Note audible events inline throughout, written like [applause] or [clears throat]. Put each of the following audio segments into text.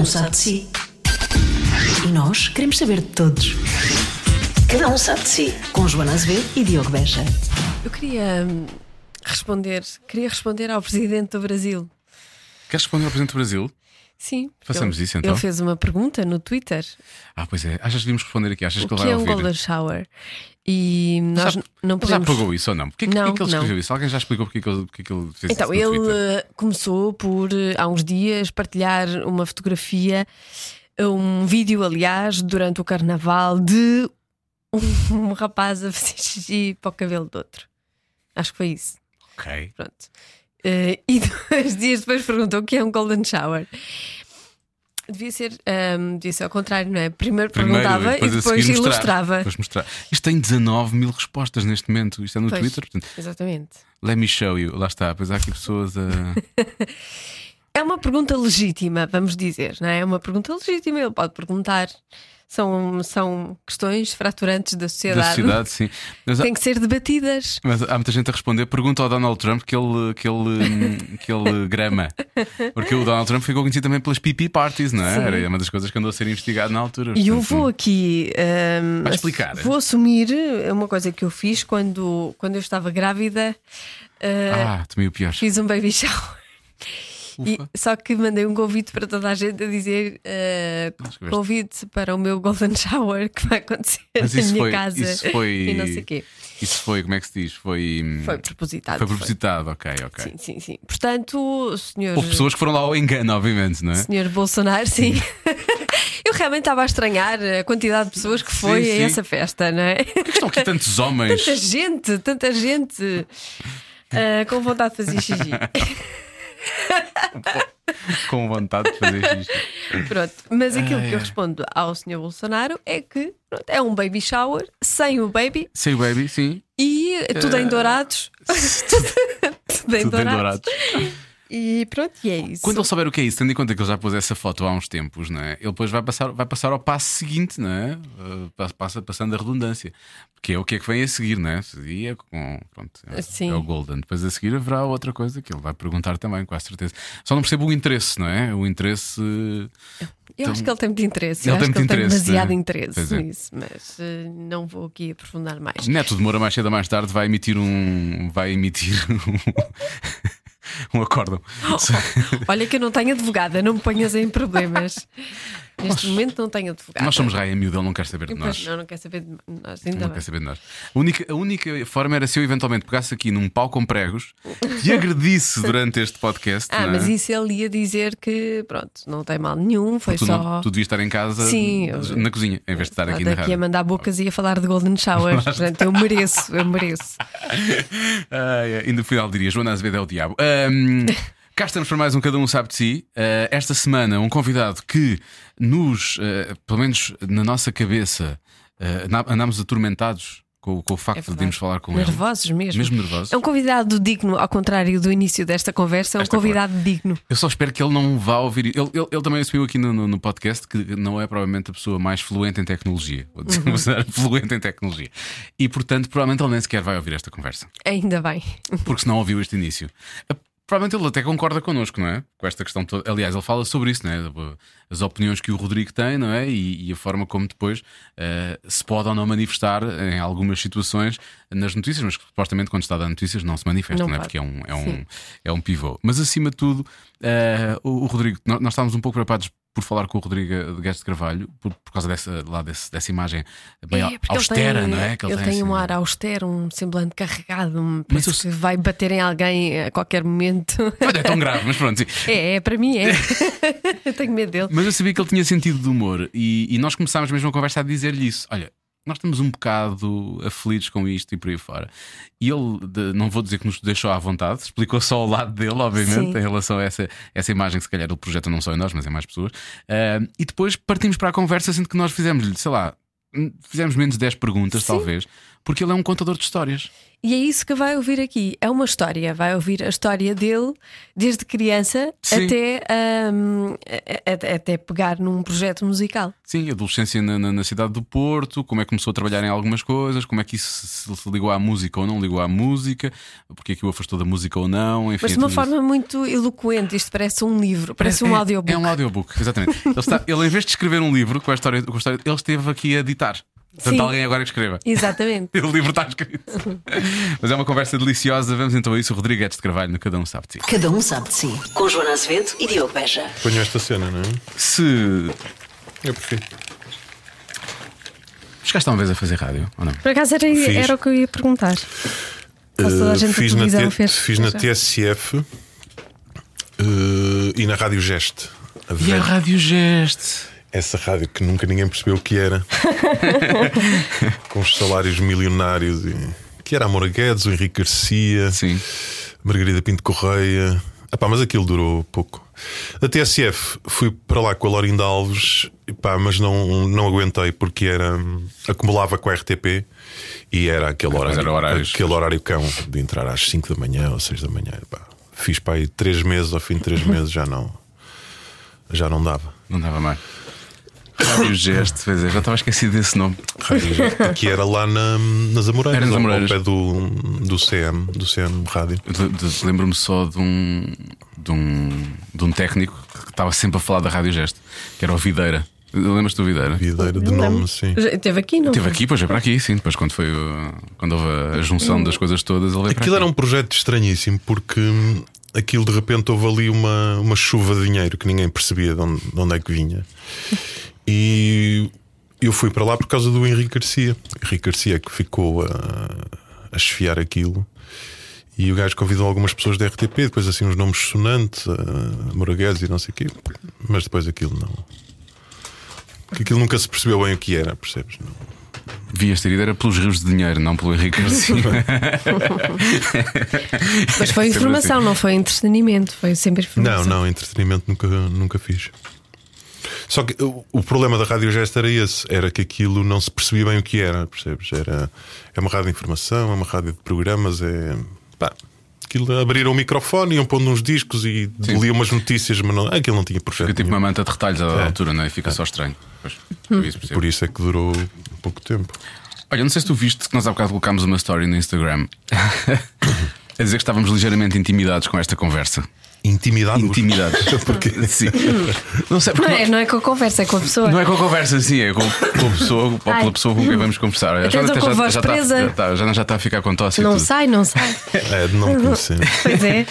um sabe de si. E nós queremos saber de todos. Cada um sabe de si. Com Joana Azevedo e Diogo Beja. Eu queria hum, responder, queria responder ao presidente do Brasil. Queres responder ao Presidente do Brasil? Sim. Façamos ele, isso, então. Ele fez uma pergunta no Twitter. Ah, pois é. Achas que devíamos responder aqui? Achas O que ele vai é um ouvir? golden shower? E nós Já- não Ele já podemos. pagou isso ou não? Porquê, que- Não, porquê que ele não. escreveu isso? Alguém já explicou porque, que ele, porque que ele fez Então, isso no ele Twitter? eh, começou por, eh, há uns dias, partilhar uma fotografia, um vídeo, aliás, durante o carnaval, de um, [laughs] um rapaz a fazer xixi para o cabelo do outro. Acho que foi isso. Ok. Pronto. Eh, [laughs] e dois dias depois perguntou o que é um golden shower. Devia ser, ahm, devia ser ao contrário, não é? Primeiro Primeiro, perguntava e depois seguir mostrar. ilustrava. Depois mostrar. Isto tem 19 mil respostas neste momento. Isto é no Pois, Twitter. Portanto, Exatamente. let me show you. Lá está. Pois há aqui pessoas a. [laughs] É uma pergunta legítima, vamos dizer, não é? É uma pergunta legítima, ele pode perguntar. São, são questões fraturantes da da sociedade. sociedade, sim. Mas há, Têm que ser debatidas. mas há muita gente a responder. Pergunta ao Donald Trump que ele, que ele, que ele [laughs] grama. Porque o Donald Trump ficou conhecido também pelas PP parties, não é? Sim. Era uma das coisas que andou a ser investigado na altura. E eu vou aqui ahm, Vai explicar. Vou assumir uma coisa que eu fiz quando, quando eu estava grávida. ah, Ah, também o pior. Fiz um baby shower. E- só que mandei um convite para toda a gente a dizer escreveste. convite para o meu golden shower que vai acontecer Mas na minha foi, casa isso [laughs] foi. e não sei o quê. Isso foi, como é que se diz? Foi. hum, Foi propositado. Foi propositado, ok, ok. Sim, sim, sim. Portanto, senhor, Houve pessoas que foram lá ao engano, obviamente, não é? senhor Bolsonaro, sim. [laughs] Eu realmente estava a estranhar a quantidade de pessoas que foi Sim, a sim. essa festa, não é? Por que estão aqui tantos homens? [laughs] Tanta gente, tanta gente ah, com vontade de fazer xixi. [laughs] com vontade de fazer isto. Pronto, mas aquilo Ai, que eu respondo ao Sr. Bolsonaro é que pronto, é um baby shower sem o baby Sei o baby, sim. e tudo em dourados. [laughs] tudo em Tudo em dourados. E pronto, e é isso. Quando ele souber o que é isso, tendo em conta que ele já pôs essa foto há uns tempos, não é? Ele depois vai passar, vai passar ao passo seguinte, não é? Uh, passa- Passa, passando a redundância. Que é o que é que vem a seguir, não é? Seguia com. Pronto, é, é o Golden. Depois a seguir haverá outra coisa que ele vai perguntar também, com a certeza. Só não percebo o interesse, não é? O interesse. Eu acho que ele tem muito interesse. Ele eu acho tem que ele tem demasiado né? interesse é. nisso, mas eh, não vou aqui aprofundar mais. Neto demora mais cedo ou mais tarde, vai emitir um. Vai emitir [laughs] um, [laughs] um acórdão. [laughs] Olha que eu não tenho advogada, não me ponhas em problemas. [laughs] Neste momento não tenho advogada. Nós somos raia miúda, ele não quer saber de nós. não, não quer saber de nós, ainda Não bem. quer saber de nós. A única, a única forma era se eu eventualmente pegasse aqui num pau com pregos e agredisse [laughs] durante este podcast. Ah, é? mas isso ele ia dizer que pronto, não tem mal nenhum, foi tu, só. não, tu devias estar em casa Sim, eu- na cozinha, em vez de estar aqui na rádio. mandar bocas e a falar de Golden Shower. [laughs] Portanto, eu mereço, eu mereço. [laughs] Ai, e no final diria: Joana Azevedo é o diabo. Ahm, cá estamos para mais um Cada Um Sabe de Si. Ah, esta semana, um convidado que nos, ah, pelo menos na nossa cabeça, ah, andá- andámos atormentados com, com o facto É de irmos falar com Nervosos mesmo. ele. Mesmo nervosos. É um convidado digno, ao contrário do início desta conversa, é um Esta convidado digno. Eu só espero que ele não vá ouvir. Ele, ele, ele também assumiu aqui no, no- no podcast que não é provavelmente a pessoa mais fluente em tecnologia. Vou dizer, Uhum. [laughs] fluente em tecnologia. E portanto, provavelmente ele nem sequer vai ouvir esta conversa. Ainda bem. Porque se não ouviu este início. Provavelmente ele até concorda connosco, não é? Com esta questão toda. Aliás, ele fala sobre isso, não é? As opiniões que o Rodrigo tem, não é? E, e a forma como depois ah, se pode ou não manifestar em algumas situações nas notícias, mas que supostamente quando está a dar notícias não se manifesta, Não não, é? Porque é um, é, um, Sim. é um pivô. Mas acima de tudo, ah, o, o Rodrigo, nós, nós estávamos um pouco preocupados por falar com o Rodrigo de Guedes de Carvalho, por, por causa dessa, lá desse- dessa imagem bem É, austera, ele tem, não é? Que ele tem assim, um ar austero, um semblante carregado, um, Mas eu- que vai bater em alguém a qualquer momento. Não é tão grave, mas pronto. sim. É, é para mim é. [laughs] Eu tenho medo dele. Mas eu sabia que ele tinha sentido de humor e, e nós começámos mesmo a conversa a dizer-lhe isso. Olha, nós estamos um bocado aflitos com isto e por aí fora. E ele, de- não vou dizer que nos deixou à vontade, explicou só o lado dele, obviamente, Sim. em relação a essa, essa imagem que se calhar ele projeta não só em nós, mas em mais pessoas. Ah, e depois partimos para a conversa, sendo que nós fizemos-lhe, sei lá, hum, fizemos menos 10 perguntas, Sim. talvez. Porque ele é um contador de histórias. E é isso que vai ouvir aqui. É uma história. Vai ouvir a história dele desde criança Sim. até, a- até pegar num projeto musical. Sim, adolescência na, na- na cidade do Porto, como é que começou a trabalhar em algumas coisas, como é que isso se, se ligou à música ou não ligou à música, porque é que o afastou da música ou não, enfim. Mas de uma tudo isso. forma muito eloquente. Isto parece um livro, parece um É- audiobook. É um audiobook, exatamente. Ele, está- ele, em vez de escrever um livro com a história, com a história ele esteve aqui a ditar. Portanto, Sim. alguém agora que escreva. Exatamente. [laughs] O livro está escrito. [laughs] Mas é uma conversa deliciosa. Vamos então a isso. O Rodrigues de Carvalho no Cada Um Sabe de Si. Cada um sabe de si. Com Joana Azevedo e Diogo Beja. Ponho esta cena, não é? Se Eu prefiro. chegaste uma vez a fazer rádio ou não? Por acaso era, Fiz. era o que eu ia perguntar. Quase toda a Uh, gente da fiz, na televisão T- fez. fiz na Já. TSF uh, e na Rádio Geste. A E a velha- Rádio Geste. Essa rádio que nunca ninguém percebeu o que era. [laughs] Com os salários milionários. E... Que era a Moura Guedes, o Henrique Garcia, Sim. Margarida Pinto Correia. Epá, mas aquilo durou pouco. A TSF fui para lá com a Lorinda Alves, epá, mas não, não aguentei porque era acumulava com a RTP e era aquele horário, era horários. aquele horário cão de entrar às 5 da manhã ou 6 da manhã. Epá, fiz para aí 3 meses, ao fim de 3 [laughs] meses já não, já não dava. Não dava mais. Rádio Geste, quer dizer, já estava esquecido desse nome. [laughs] que era lá na, nas Amoreiras, Era nas Amoreiras. ao pé do, do CM, do CM Rádio. De- de- Lembro-me só de um, de, um, de um técnico que estava sempre a falar da Rádio Geste, que era o Videira. Lembras-te do Videira? Videira de nome, sim. Já Esteve aqui, não? Esteve aqui, depois veio para aqui, sim. Depois, quando, foi, uh, quando houve a junção das coisas todas, ele veio para Aquilo aqui. era um projeto estranhíssimo porque hum, aquilo de repente houve ali uma, uma chuva de dinheiro que ninguém percebia de onde, de onde é que vinha. E eu fui para lá por causa do Henrique Garcia. Henrique Garcia que ficou a, a esfiar aquilo. E o gajo convidou algumas pessoas da RTP, depois assim uns nomes sonantes, a Moraguedes e não sei o quê, mas depois aquilo não. Porque aquilo nunca se percebeu bem o que era, percebes? Não. Devias ter ido era pelos rios de dinheiro, não pelo Henrique Garcia. [laughs] [laughs] Mas foi Sempre informação, assim. não foi entretenimento. Foi sempre informação. Não, não, entretenimento nunca, nunca fiz. Só que o, o problema da Rádio Gesto era esse: era que aquilo não se percebia bem o que era, percebes? Era, é uma rádio de informação, é uma rádio de programas, é. Pá, aquilo abriram o microfone, iam pondo uns discos e liam umas notícias, mas não, aquilo não tinha projeto. Fica tipo nenhum. uma manta de retalhos à É. altura, não é? E fica só estranho. Pois, isso percebo. Por isso é que durou pouco tempo. Olha, não sei se tu viste que nós há bocado colocámos uma story no Instagram [coughs] a dizer que estávamos ligeiramente intimidados com esta conversa. Intimidade. Intimidados. [laughs] Porque Sim. Não sei porque Não é, não é com a conversa, é com a pessoa. Não é com a conversa, sim, é com, com a pessoa, Ai. pela pessoa com quem vamos conversar. A com a voz já, está, presa. já, está, já já está a ficar com tosse e Não tudo. sai, não sai. [laughs] é de não conhecer. Pois é.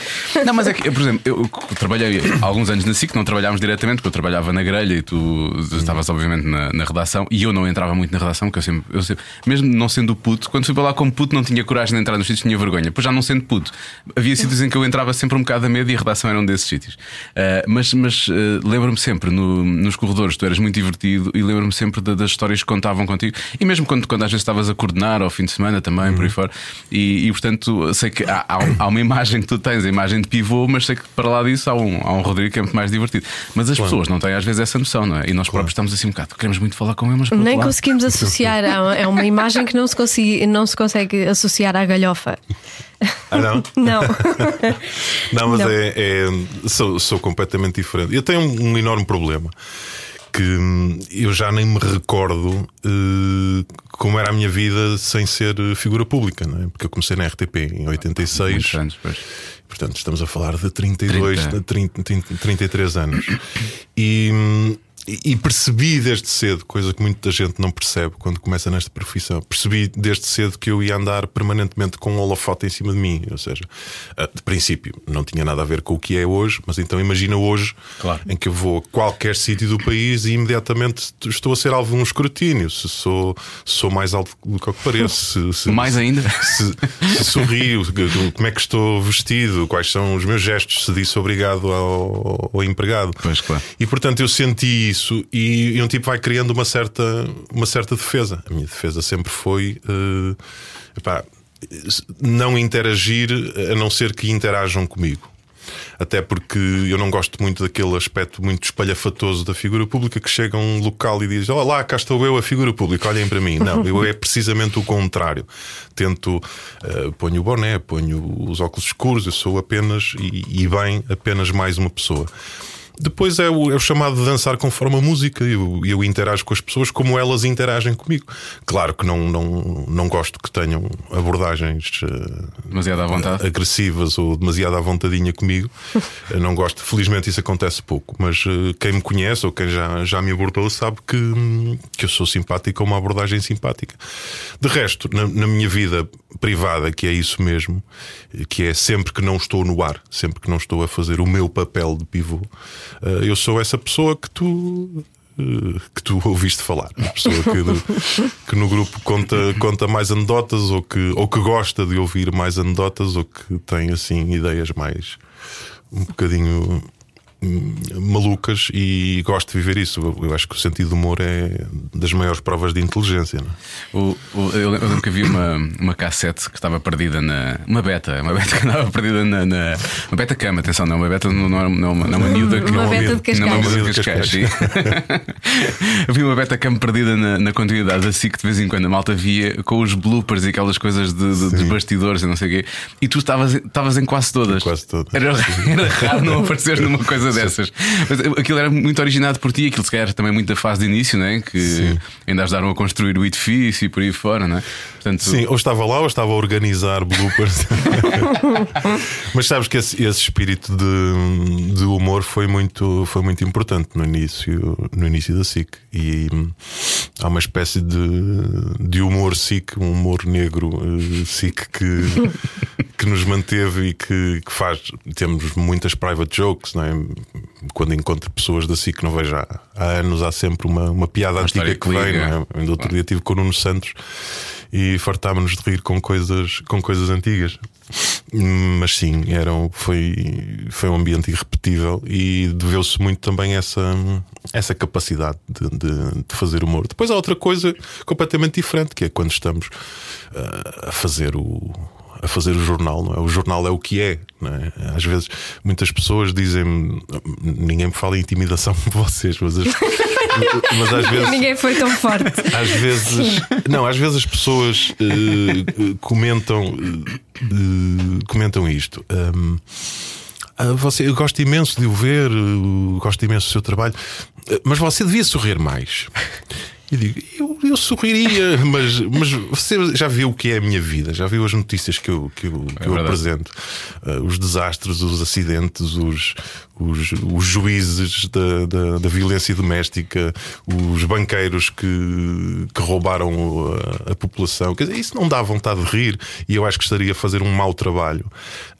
Não, mas é que, por exemplo, eu trabalhei há alguns anos na SIC, não trabalhámos diretamente, porque eu trabalhava na grelha e tu estavas, obviamente, na, na redação, e eu não entrava muito na redação, porque eu sempre, eu sempre, mesmo não sendo puto, quando fui para lá como puto, não tinha coragem de entrar nos sítios, tinha vergonha. Depois já não sendo puto, havia sítios em que eu entrava sempre um bocado a medo e a redação era um desses sítios. Ah, mas mas ah, lembro-me sempre, no- nos corredores, tu eras muito divertido e lembro-me sempre da- das histórias que contavam contigo, e mesmo quando, quando às vezes estavas a coordenar ao fim de semana também, por aí fora, e, e, portanto sei que há, há um- há uma imagem que tu tens, a imagem de pivô, mas sei que para lá disso há um, há um Rodrigo que é muito mais divertido. Mas as pessoas não têm às vezes essa noção, não é? E nós próprios estamos assim um bocado, queremos muito falar com ele, mas Nem conseguimos associar. É uma imagem que não se, consiga, não se consegue associar à galhofa. Ah, não? [laughs] Não. [laughs] Não, mas Não. É, é- sou, sou completamente diferente. Eu tenho um, um enorme problema que hum, eu já nem me recordo eh, como era a minha vida sem ser figura pública, não é? Porque eu comecei na RTP em 86. Muitos anos, pois. Portanto, estamos a falar de 32, 30. de 30, 30, 33 anos. E, hum, e percebi desde cedo, coisa que muita gente não percebe quando começa nesta profissão, percebi desde cedo que eu ia andar permanentemente com um holofote em cima de mim. Ou seja, ah, de princípio, não tinha nada a ver com o que é hoje, mas então imagina hoje Claro. em que eu vou a qualquer sítio do país e imediatamente estou a ser alvo de um escrutínio. Se sou, sou mais alto do que eu que pareço, se, se- [laughs] Mais ainda. se, se sorrio, como é que estou vestido, quais são os meus gestos, se disse obrigado ao, ao empregado. Pois, claro. E portanto eu senti isso e, e um tipo vai criando uma certa, uma certa defesa. A minha defesa sempre foi eh, epá, não interagir a não ser que interajam comigo. Até porque eu não gosto muito daquele aspecto muito espalhafatoso da figura pública que chega a um local e diz: Olá, cá estou eu, a figura pública, olhem para mim. Não, eu é precisamente o contrário. Tento, uh, ponho o boné, ponho os óculos escuros, eu sou apenas, e, e bem, apenas mais uma pessoa. Depois é o, é o chamado de dançar conforme a música e eu, eu, interajo com as pessoas como elas interagem comigo. Claro que não, não, não gosto que tenham abordagens uh, demasiado à vontade. agressivas ou demasiado à vontadinha comigo. [laughs] não gosto, felizmente isso acontece pouco, mas uh, quem me conhece ou quem já, já me abordou sabe que, que eu sou simpático com uma abordagem simpática. De resto, na, na minha vida privada, que é isso mesmo, que é sempre que não estou no ar, sempre que não estou a fazer o meu papel de pivô. Uh, eu sou essa pessoa que tu eh, que tu [laughs] ouviste falar, a pessoa que, que, no grupo conta, conta mais anedotas ou que, ou que gosta de ouvir mais anedotas ou que tem assim ideias mais um bocadinho malucas e gosto de viver isso. Eu acho que o sentido do humor é das maiores provas de inteligência. É? O, o, eu lembro que havia uma, uma cassete que estava perdida na. Uma beta, uma beta que estava perdida na. na uma beta cama, atenção, não, uma beta não, não, não, não, uma miúda que uma não beta de Cascais. Não, uma de Cascais. [laughs] havia uma beta cama perdida na, na continuidade assim que de vez em quando a malta via com os bloopers e aquelas coisas de, de, dos bastidores e não sei o quê. E tu estavas, estavas em quase todas. Em quase todas. Era, era raro não [laughs] aparecer numa coisa coisa dessas. Mas aquilo era muito originado por ti, aquilo se calhar também muito da fase de início, não é? Que Sim. ainda ajudaram a construir o edifício e por aí fora, não é? Portanto, Sim, ou estava lá ou estava a organizar bloopers. [laughs] Mas sabes que esse, esse espírito de, de, humor foi muito, foi muito importante no início, no início da SIC. E hum, há uma espécie de, de humor SIC, um humor negro uh, SIC que, [laughs] que nos manteve e que, que faz. Temos muitas private jokes, não é? quando encontro pessoas da SIC que não vejo há, há anos, há sempre uma, uma piada uma antiga que, vem. Não é? Ainda outro dia estive com o Nuno Santos e fartámos-nos de rir com coisas, com coisas antigas. Mas sim, eram, foi, foi um ambiente irrepetível e deveu-se muito também essa, essa capacidade de, de, de, fazer humor. Depois há outra coisa completamente diferente, que é quando estamos uh, a fazer o a fazer o jornal, não é? O jornal é o que é, é? Às vezes muitas pessoas dizem ninguém me fala em intimidação com vocês, mas, as, [laughs] mas às vezes ninguém foi tão forte. Às vezes, não, às vezes as pessoas uh, comentam uh, comentam isto. Um, ah, você, eu gosto imenso de o ver, gosto imenso do seu trabalho, mas você devia sorrir mais. E digo, eu, eu sorriria, [laughs] mas, mas você já viu o que é a minha vida, já viu as notícias que eu, que eu, que é eu apresento, uh, os desastres, os acidentes, os, os, os juízes da, da, da, violência doméstica, os banqueiros que, que roubaram a, a, população. Quer dizer, isso não dá vontade de rir e eu acho que estaria a fazer um mau trabalho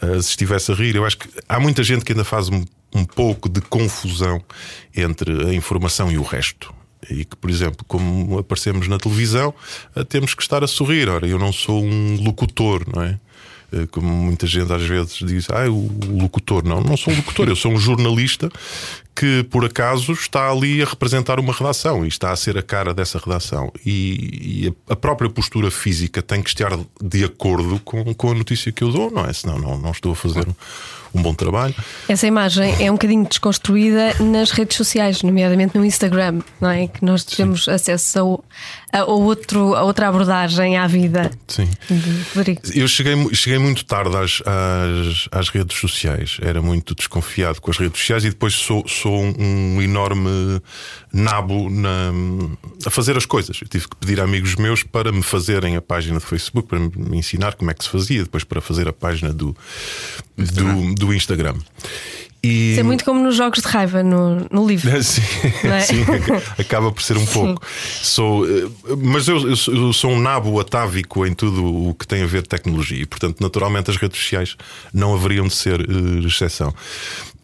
uh, se estivesse a rir. Eu acho que há muita gente que ainda faz um, um pouco de confusão entre a informação e o resto e que, por exemplo, como aparecemos na televisão, eh, temos que estar a sorrir. Ora, eu não sou um locutor, não é? Eh, como muita gente às vezes diz, ah, o locutor. Não, não sou um locutor, eu sou um jornalista que por acaso está ali a representar uma redação e está a ser a cara dessa redação. E, e a própria postura física tem que estar de acordo com, com a notícia que eu dou, não é? Senão não, não estou a fazer um bom trabalho. Essa imagem é um bocadinho desconstruída nas redes sociais, nomeadamente no Instagram, não é? Que nós temos Sim. acesso a, a, outro, a outra abordagem à vida. Sim. Eu cheguei, cheguei muito tarde às, às, às, redes sociais, era muito desconfiado com as redes sociais e depois sou, sou um enorme nabo na, a fazer as coisas. Eu tive que pedir a amigos meus para me fazerem a página do Facebook, para me ensinar como é que se fazia, depois para fazer a página do, do, do Instagram. E... Isso é muito como nos jogos de raiva no, no livro. [laughs] Sim, é? sim, acaba por ser um pouco. Sou, eh, mas eu, eu, sou um nabo atávico em tudo o que tem a ver com tecnologia e, portanto, naturalmente, as redes sociais não haveriam de ser uh, exceção.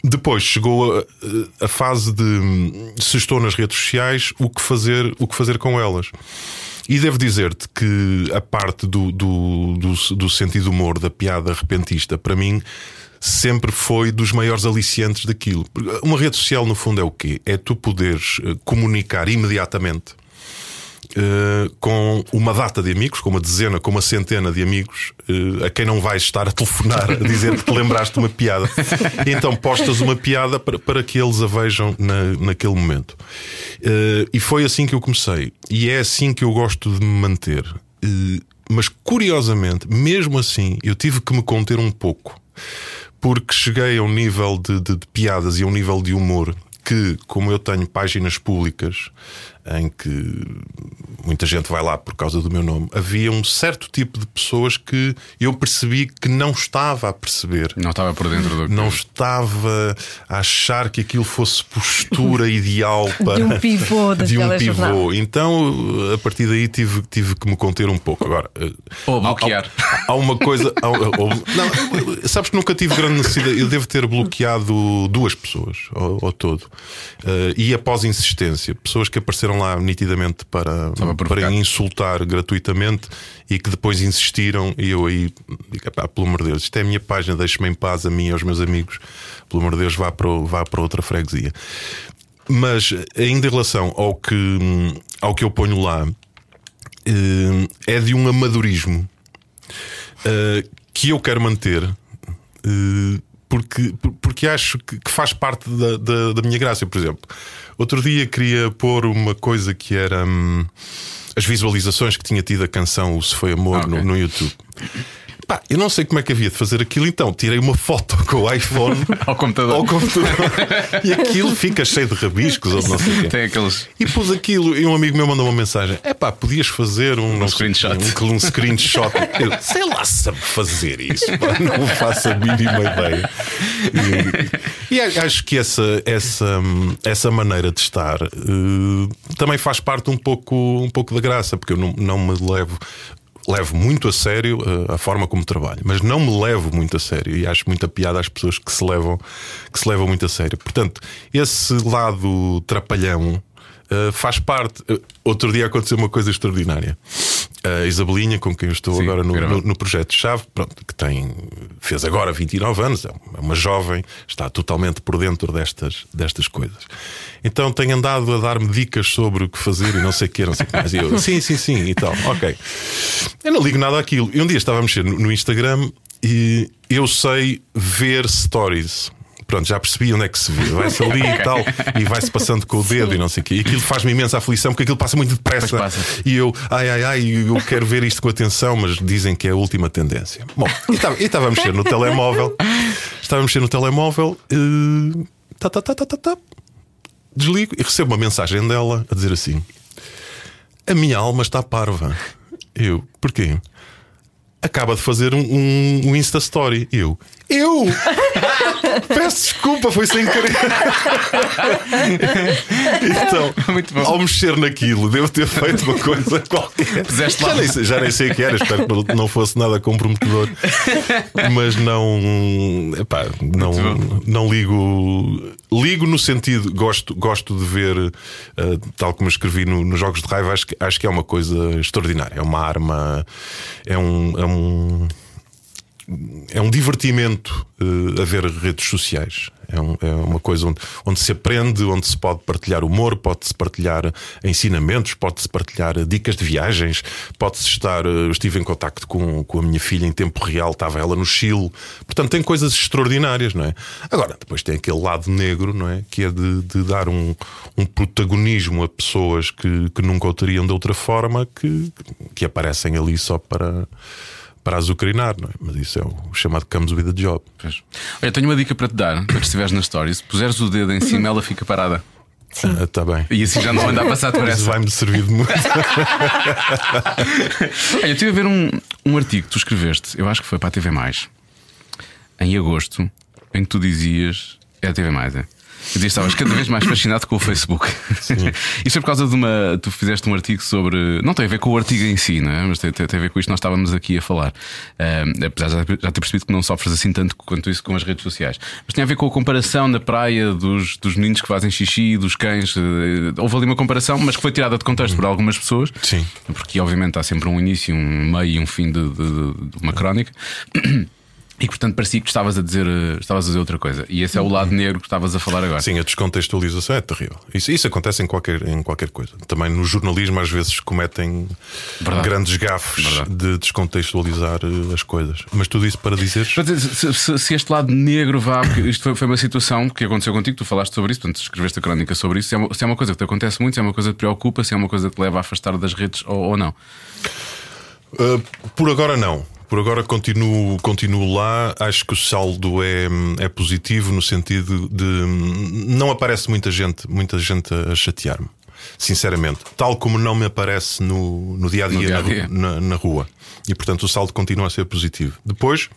Depois chegou a, a, fase de se estou nas redes sociais, o que fazer, o que fazer com elas. E devo dizer-te que a parte do, do, do, do sentido humor, da piada repentista, para mim sempre foi dos maiores aliciantes daquilo. Uma rede social, no fundo, é o quê? É tu poderes eh, comunicar imediatamente eh, com uma data de amigos, com uma dezena, com uma centena de amigos, eh, a quem não vais estar a telefonar a dizer que te lembraste uma piada. E então postas uma piada para, para que eles a vejam na, naquele momento. Eh, e foi assim que eu comecei. E é assim que eu gosto de me manter. Mas curiosamente, mesmo assim, eu tive que me conter um pouco. Porque cheguei a um nível de, de- de piadas e a um nível de humor que, como eu tenho páginas públicas em que muita gente vai lá por causa do meu nome, havia um certo tipo de pessoas que eu percebi que não estava a perceber. Não estava por dentro do. Não estava a achar que aquilo fosse postura [laughs] ideal para um pivô [laughs] de um pivô. Então, a partir daí tive, tive que me conter um pouco. Agora, eh, Ou bloquear. Há, há uma coisa. há- ou- não, sabes que nunca tive grande necessidade. Eu devo ter bloqueado duas pessoas ao, ao todo. Eh, e após insistência, pessoas que apareceram lá nitidamente para, para insultar gratuitamente e que depois insistiram. E eu aí digo, "Epá, pelo amor de Deus, isto é a minha página, deixe-me em paz a mim e aos meus amigos. Pelo amor de Deus, vá para, vá para outra freguesia. Mas ainda em relação ao que, ao que eu ponho lá, eh, é de um amadorismo eh, que eu quero manter. eh, Porque, porque acho que que faz parte da, da, da minha graça. Por exemplo, outro dia queria pôr uma coisa que era hum, as visualizações que tinha tido a canção O Se Foi Amor Ah, ok. no, no YouTube. Pá, eu não sei como é que havia de fazer aquilo, então tirei uma foto com o iPhone [laughs] Ao computador. ao computador e aquilo fica cheio de rabiscos ou não sei. Tem aqueles. E pus aquilo e um amigo meu mandou uma mensagem: é pá, podias fazer um, sei- screenshot. Um, um screenshot. Eu, sei lá se sabe fazer isso, pá, não faço a mínima ideia. E, e acho que essa, essa, essa maneira de estar eh, também faz parte um pouco, um pouco da graça, porque eu não, não me levo. Levo muito a sério eh, a forma como trabalho, mas não me levo muito a sério e acho muita piada às pessoas que se levam, que se levam muito a sério. Portanto, esse lado trapalhão Uh, faz parte. Uh, outro dia aconteceu uma coisa extraordinária. A Isabelinha, com quem eu estou Sim, agora no, no, no projeto Chave, pronto, que tem, fez agora 29 anos, é uma- é uma jovem, está totalmente por dentro destas, destas coisas. Então tem andado a dar-me dicas sobre o que fazer e não sei o que, não sei o que mais. E eu, [laughs] sim, sim, sim, e tal, ok. Eu não ligo nada àquilo. E um dia estava a mexer no, Instagram e eu sei ver stories. Pronto, já percebi onde é que se vê. Vai-se ali e [laughs] tal, e vai-se passando com o dedo e não sei o quê. E aquilo faz-me imensa aflição porque aquilo passa muito depressa. Passa. E eu, ai, ai, ai, eu quero ver isto com atenção, mas dizem que é a última tendência. Bom, e estava- e a mexer no telemóvel, estava a mexer no telemóvel, eh, tá, tá, tá, tá, tá, tá. Desligo e recebo uma mensagem dela a dizer assim: A minha alma está parva. Eu, porquê? Acaba de fazer um, um, um Insta Story. Eu, eu! [laughs] Peço desculpa, foi sem querer. [laughs] então, Muito bom. ao mexer naquilo, devo ter feito uma coisa qualquer. Puseste lá. já, nem sei, já nem sei o que era, espero que não- fosse nada comprometedor. Mas não. Epá, não, não ligo. Ligo no sentido, gosto, gosto de ver, eh, tal como escrevi no- nos Jogos de Raiva, acho que, acho que é uma coisa extraordinária. É uma arma, é um. É um é um divertimento eh, a ver redes sociais. É, um- é uma coisa onde, onde se aprende, onde se pode partilhar humor, pode-se partilhar ensinamentos, pode-se partilhar dicas de viagens, pode-se estar. eh, estive em contacto com, com a minha filha em tempo real, estava ela no Chile. Portanto, tem coisas extraordinárias, não é? Agora, depois tem aquele lado negro, não é? Que é de, de dar um, um protagonismo a pessoas que, que nunca o teriam de outra forma, que, que aparecem ali só para para azucrinar, não é? Mas isso é o chamado comes with a job. Pois. Olha, tenho uma dica para te dar. Quando estiveres na story, se puseres o dedo em cima, ela fica parada. Está bem. E assim já não anda a passar por essa. vai-me servir de muito. [laughs] Olha, eu estive a ver um, um artigo que tu escreveste, eu acho que foi para a TV, em agosto, em que tu dizias. É a TV, é? E estavas cada vez mais fascinado com o Facebook. [laughs] Isso é por causa de uma. Tu fizeste um artigo sobre. Não tem a ver com o artigo em si, não é? Mas tem, tem a ver com isto que nós estávamos aqui a falar. Apesar de já- ter percebido que não sofres assim tanto quanto isso com as redes sociais. Mas tinha a ver com a comparação na praia dos, dos meninos que fazem xixi, dos cães. eh, Houve ali uma comparação, mas que foi tirada de contexto por algumas pessoas. Sim. Porque obviamente há sempre um início, um meio e um fim de, de- de uma crónica. [clears throat] E portanto parecia que estavas a dizer, eh, estavas a dizer outra coisa. E esse é o lado negro que estavas a falar agora. Sim, a descontextualização é terrível. Isso, isso acontece em qualquer, em qualquer coisa. Também no jornalismo, às vezes, cometem Verdade. grandes gafes Verdade. de descontextualizar eh, as coisas. Mas tudo isso. Para dizer, Se, se- se este lado negro vá, porque isto foi, foi uma situação que aconteceu contigo, tu falaste sobre isso, portanto escreveste a crónica sobre isso. Se é, uma, se é uma coisa que te acontece muito, se é uma coisa que te preocupa, se é uma coisa que te leva a afastar das redes ou, ou não. Uh, por agora não. Por agora continuo, continuo lá. Acho que o saldo é, é positivo no sentido de não aparece muita gente, muita gente a chatear-me. Sinceramente, tal como não me aparece no, no dia a dia, na, na- na rua. E portanto o saldo continua a ser positivo. Depois,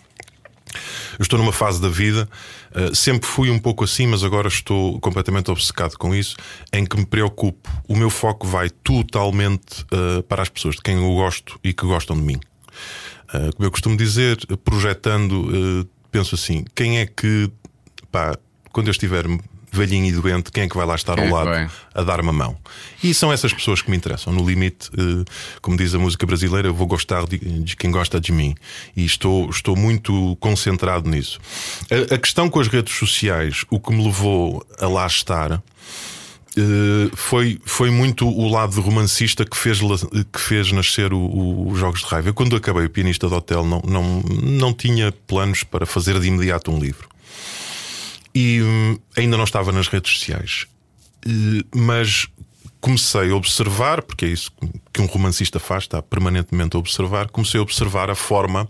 eu estou numa fase da vida, uh, sempre fui um pouco assim, mas agora estou completamente obcecado com isso, em que me preocupo. O meu foco vai totalmente uh, para as pessoas de quem eu gosto e que gostam de mim. Uh, como eu costumo dizer, projetando, uh, penso assim: quem é que, pá, quando eu estiver velhinho e doente, quem é que vai lá estar Quem é ao que lado vai? a dar-me a mão? E são essas pessoas que me interessam. No limite, uh, como diz a música brasileira, eu vou gostar de, quem gosta de mim. E estou, estou muito concentrado nisso. A questão com as redes sociais, o que me levou a lá estar. Uh, foi, foi muito o lado romancista que fez, que fez nascer os Jogos de Raiva. Eu, quando acabei o Pianista do Hotel, não, não, não tinha planos para fazer de imediato um livro. E hum, ainda não estava nas redes sociais. Uh, mas comecei a observar, porque é isso que um romancista faz, está permanentemente a observar. Comecei a observar a forma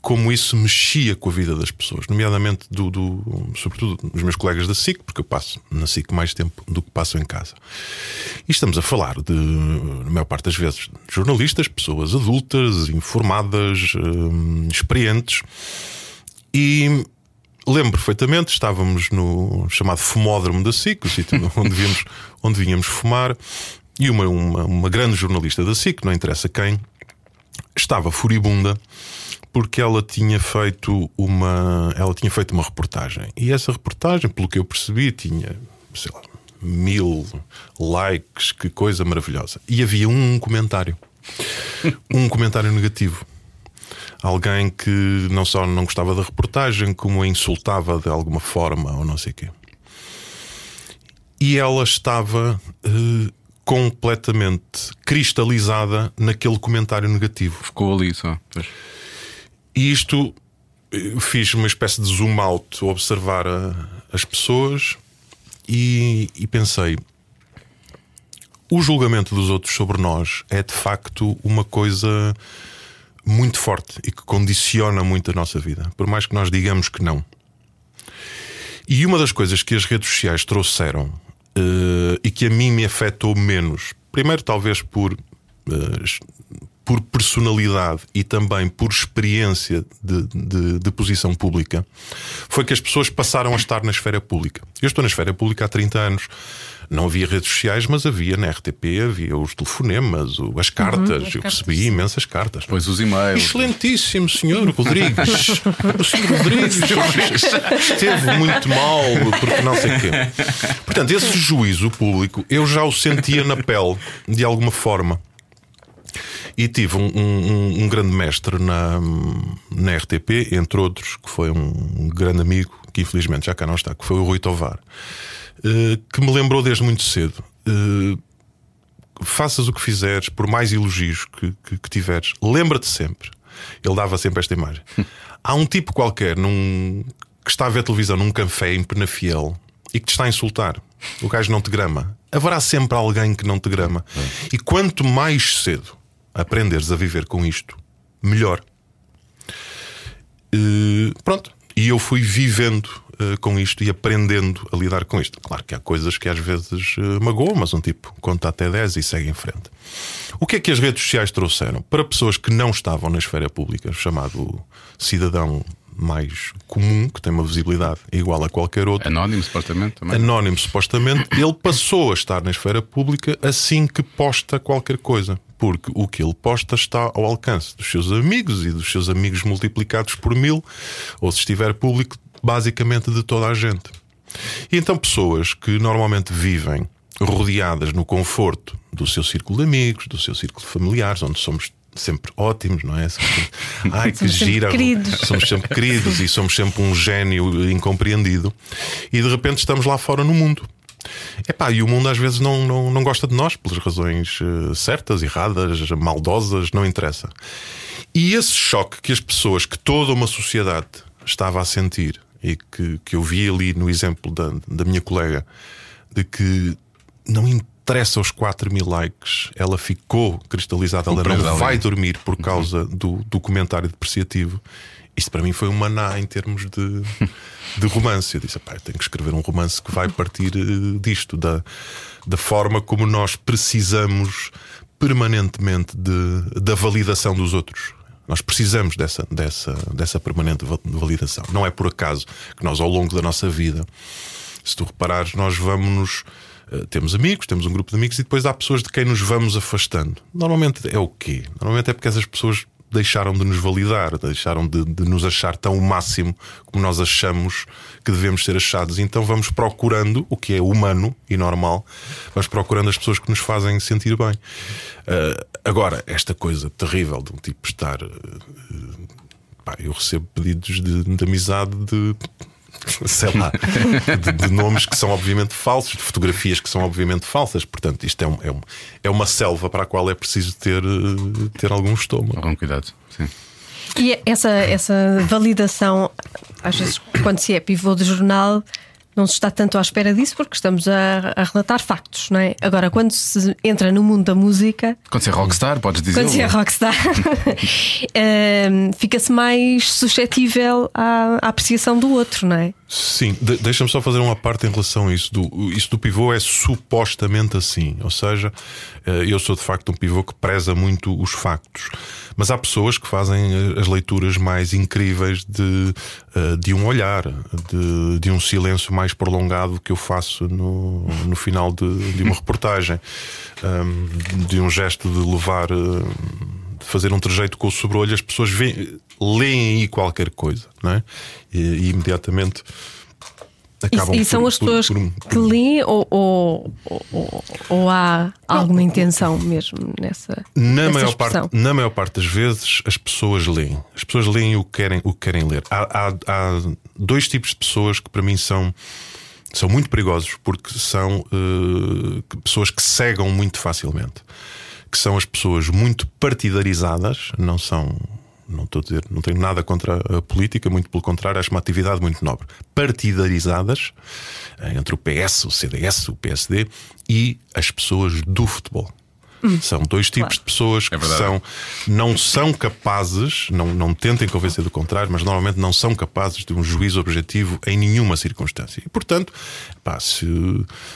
como isso mexia com a vida das pessoas, nomeadamente do, do- sobretudo dos meus colegas da SIC, porque eu passo na SIC mais tempo do que passo em casa. E estamos a falar de, na maior parte das vezes, jornalistas, pessoas adultas, informadas, hum, experientes. E lembro perfeitamente, estávamos no chamado fumódromo da SIC, o sítio [laughs] onde, víamos, onde vinhamos fumar, e uma, uma, uma grande jornalista da SIC, não interessa quem, estava furibunda porque ela tinha feito uma ela tinha feito uma reportagem. E essa reportagem pelo que eu percebi tinha sei lá mil likes que coisa maravilhosa. E havia um comentário. [laughs] Um comentário negativo. Alguém que não só não gostava da reportagem como a insultava de alguma forma ou não sei o quê. E ela estava eh, completamente cristalizada naquele comentário negativo. Ficou ali só. Pois. E isto eu fiz uma espécie de zoom out, observar a- as pessoas e, e pensei: o julgamento dos outros sobre nós é de facto uma coisa muito forte e que condiciona muito a nossa vida, por mais que nós digamos que não. E uma das coisas que as redes sociais trouxeram eh, e que a mim me afetou menos, primeiro, talvez por eh, por personalidade e também por experiência de, de- de posição pública, foi que as pessoas passaram a estar na esfera pública. Eu estou na esfera pública há 30 anos. Não havia redes sociais, mas havia na RTP, havia os telefonemas, o- as cartas. as Eu cartas. recebi imensas cartas. Pois os e-mails. Excelentíssimo senhor Rodrigues. [laughs] o senhor Rodrigues esteve muito mal porque não sei o quê. Portanto, esse juízo público eu já o sentia na pele, de alguma forma. E tive um, um- um grande mestre na, na RTP, entre outros, que foi um grande amigo, que infelizmente já cá não está, que foi o Rui Tovar, eh, que me lembrou desde muito cedo. eh, faças o que fizeres, por mais elogios que, que- que tiveres, lembra-te sempre. Ele dava sempre esta imagem. [laughs] Há um tipo qualquer num, que está a ver televisão num café em Penafiel e que te está a insultar. O gajo não te grama. Haverá sempre alguém que não te grama. E quanto mais cedo aprenderes a viver com isto, melhor. Eh, pronto. E eu fui vivendo eh, com isto e aprendendo a lidar com isto. Claro que há coisas que às vezes eh, magoam, mas um tipo conta até 10 e segue em frente. O que é que as redes sociais trouxeram? Para pessoas que não estavam na esfera pública, chamado cidadão mais comum, que tem uma visibilidade igual a qualquer outro, Anónimo, supostamente também. anónimo supostamente, ele passou a estar na esfera pública assim que posta qualquer coisa. Porque o que ele posta está ao alcance dos seus amigos e dos seus amigos multiplicados por mil, ou se estiver público, basicamente de toda a gente. E então pessoas que normalmente vivem rodeadas no conforto do seu círculo de amigos, do seu círculo de familiares, onde somos sempre ótimos, não é? Somos sempre, [laughs] Ai, que Somos sempre gira. queridos. Somos sempre queridos e somos sempre um gênio incompreendido. E de repente estamos lá fora no mundo. Epá, e o mundo às vezes não, não, não gosta de nós pelas razões eh, certas, erradas, maldosas, não interessa. E esse choque que as pessoas, que toda uma sociedade estava a sentir e que, que eu vi ali no exemplo da, da minha colega, de que não interessa os 4 mil likes, ela ficou cristalizada, ela não vai dormir por causa do, do comentário depreciativo. Isto para mim foi um maná em termos de, de romance. Eu disse: "Epá, eu tenho que escrever um romance que vai partir eh, disto, da, da forma como nós precisamos permanentemente de, da validação dos outros. Nós precisamos dessa, dessa, dessa permanente va- validação. Não é por acaso que nós, ao longo da nossa vida, se tu reparares, nós vamos. eh, temos amigos, temos um grupo de amigos e depois há pessoas de quem nos vamos afastando. Normalmente é o quê? Normalmente é porque essas pessoas deixaram de nos validar, deixaram de, de nos achar tão o máximo como nós achamos que devemos ser achados. Então vamos procurando o que é humano e normal, vamos procurando as pessoas que nos fazem sentir bem. Eh, agora, esta coisa terrível de um tipo estar. eh, pá, eu recebo pedidos de, de amizade de sei lá, de, de nomes que são obviamente falsos, de fotografias que são obviamente falsas. Portanto, isto é, um- é, um- é uma selva para a qual é preciso ter, eh, ter algum estômago. Algum cuidado. Sim. E essa, essa validação, às vezes, quando se é pivô de jornal, não se está tanto à espera disso porque estamos a, a relatar factos, não é? Agora, quando se entra no mundo da música, Quando se é rockstar, podes dizer. quando se é rockstar, [laughs] ehm, fica-se mais suscetível à, à apreciação do outro, não é? Sim, de- deixa-me só fazer uma parte em relação a isso. Do, isso do pivô é supostamente assim. Ou seja, eh, eu sou de facto um pivô que preza muito os factos. Mas há pessoas que fazem eh, as leituras mais incríveis de, eh, de um olhar, de, de um silêncio mais prolongado que eu faço no, no final de, de uma [laughs] reportagem, de um gesto de levar. eh, de fazer um trejeito com o sobre-olho, as pessoas veem, leem aí qualquer coisa, não é? E, e imediatamente acabam E, e são por- as por- pessoas por um- que leem ou, ou, ou, ou há alguma intenção mesmo nessa, Na nessa maior, expressão? parte, na maior parte das vezes as pessoas leem. As pessoas leem o que querem, o que querem ler. Há, há- há dois tipos de pessoas que para mim são, são muito perigosos porque são que- pessoas que cegam muito facilmente. Que são as pessoas muito partidarizadas, não são. Não estou a dizer, não tenho nada contra a política, muito pelo contrário, acho uma atividade muito nobre. Partidarizadas eh, entre o PS, o CDS, o PSD e as pessoas do futebol. São dois tipos de pessoas que É são, não são capazes, não, não tentem convencer do contrário, mas normalmente não são capazes de um juízo objetivo em nenhuma circunstância. E portanto, pá, se,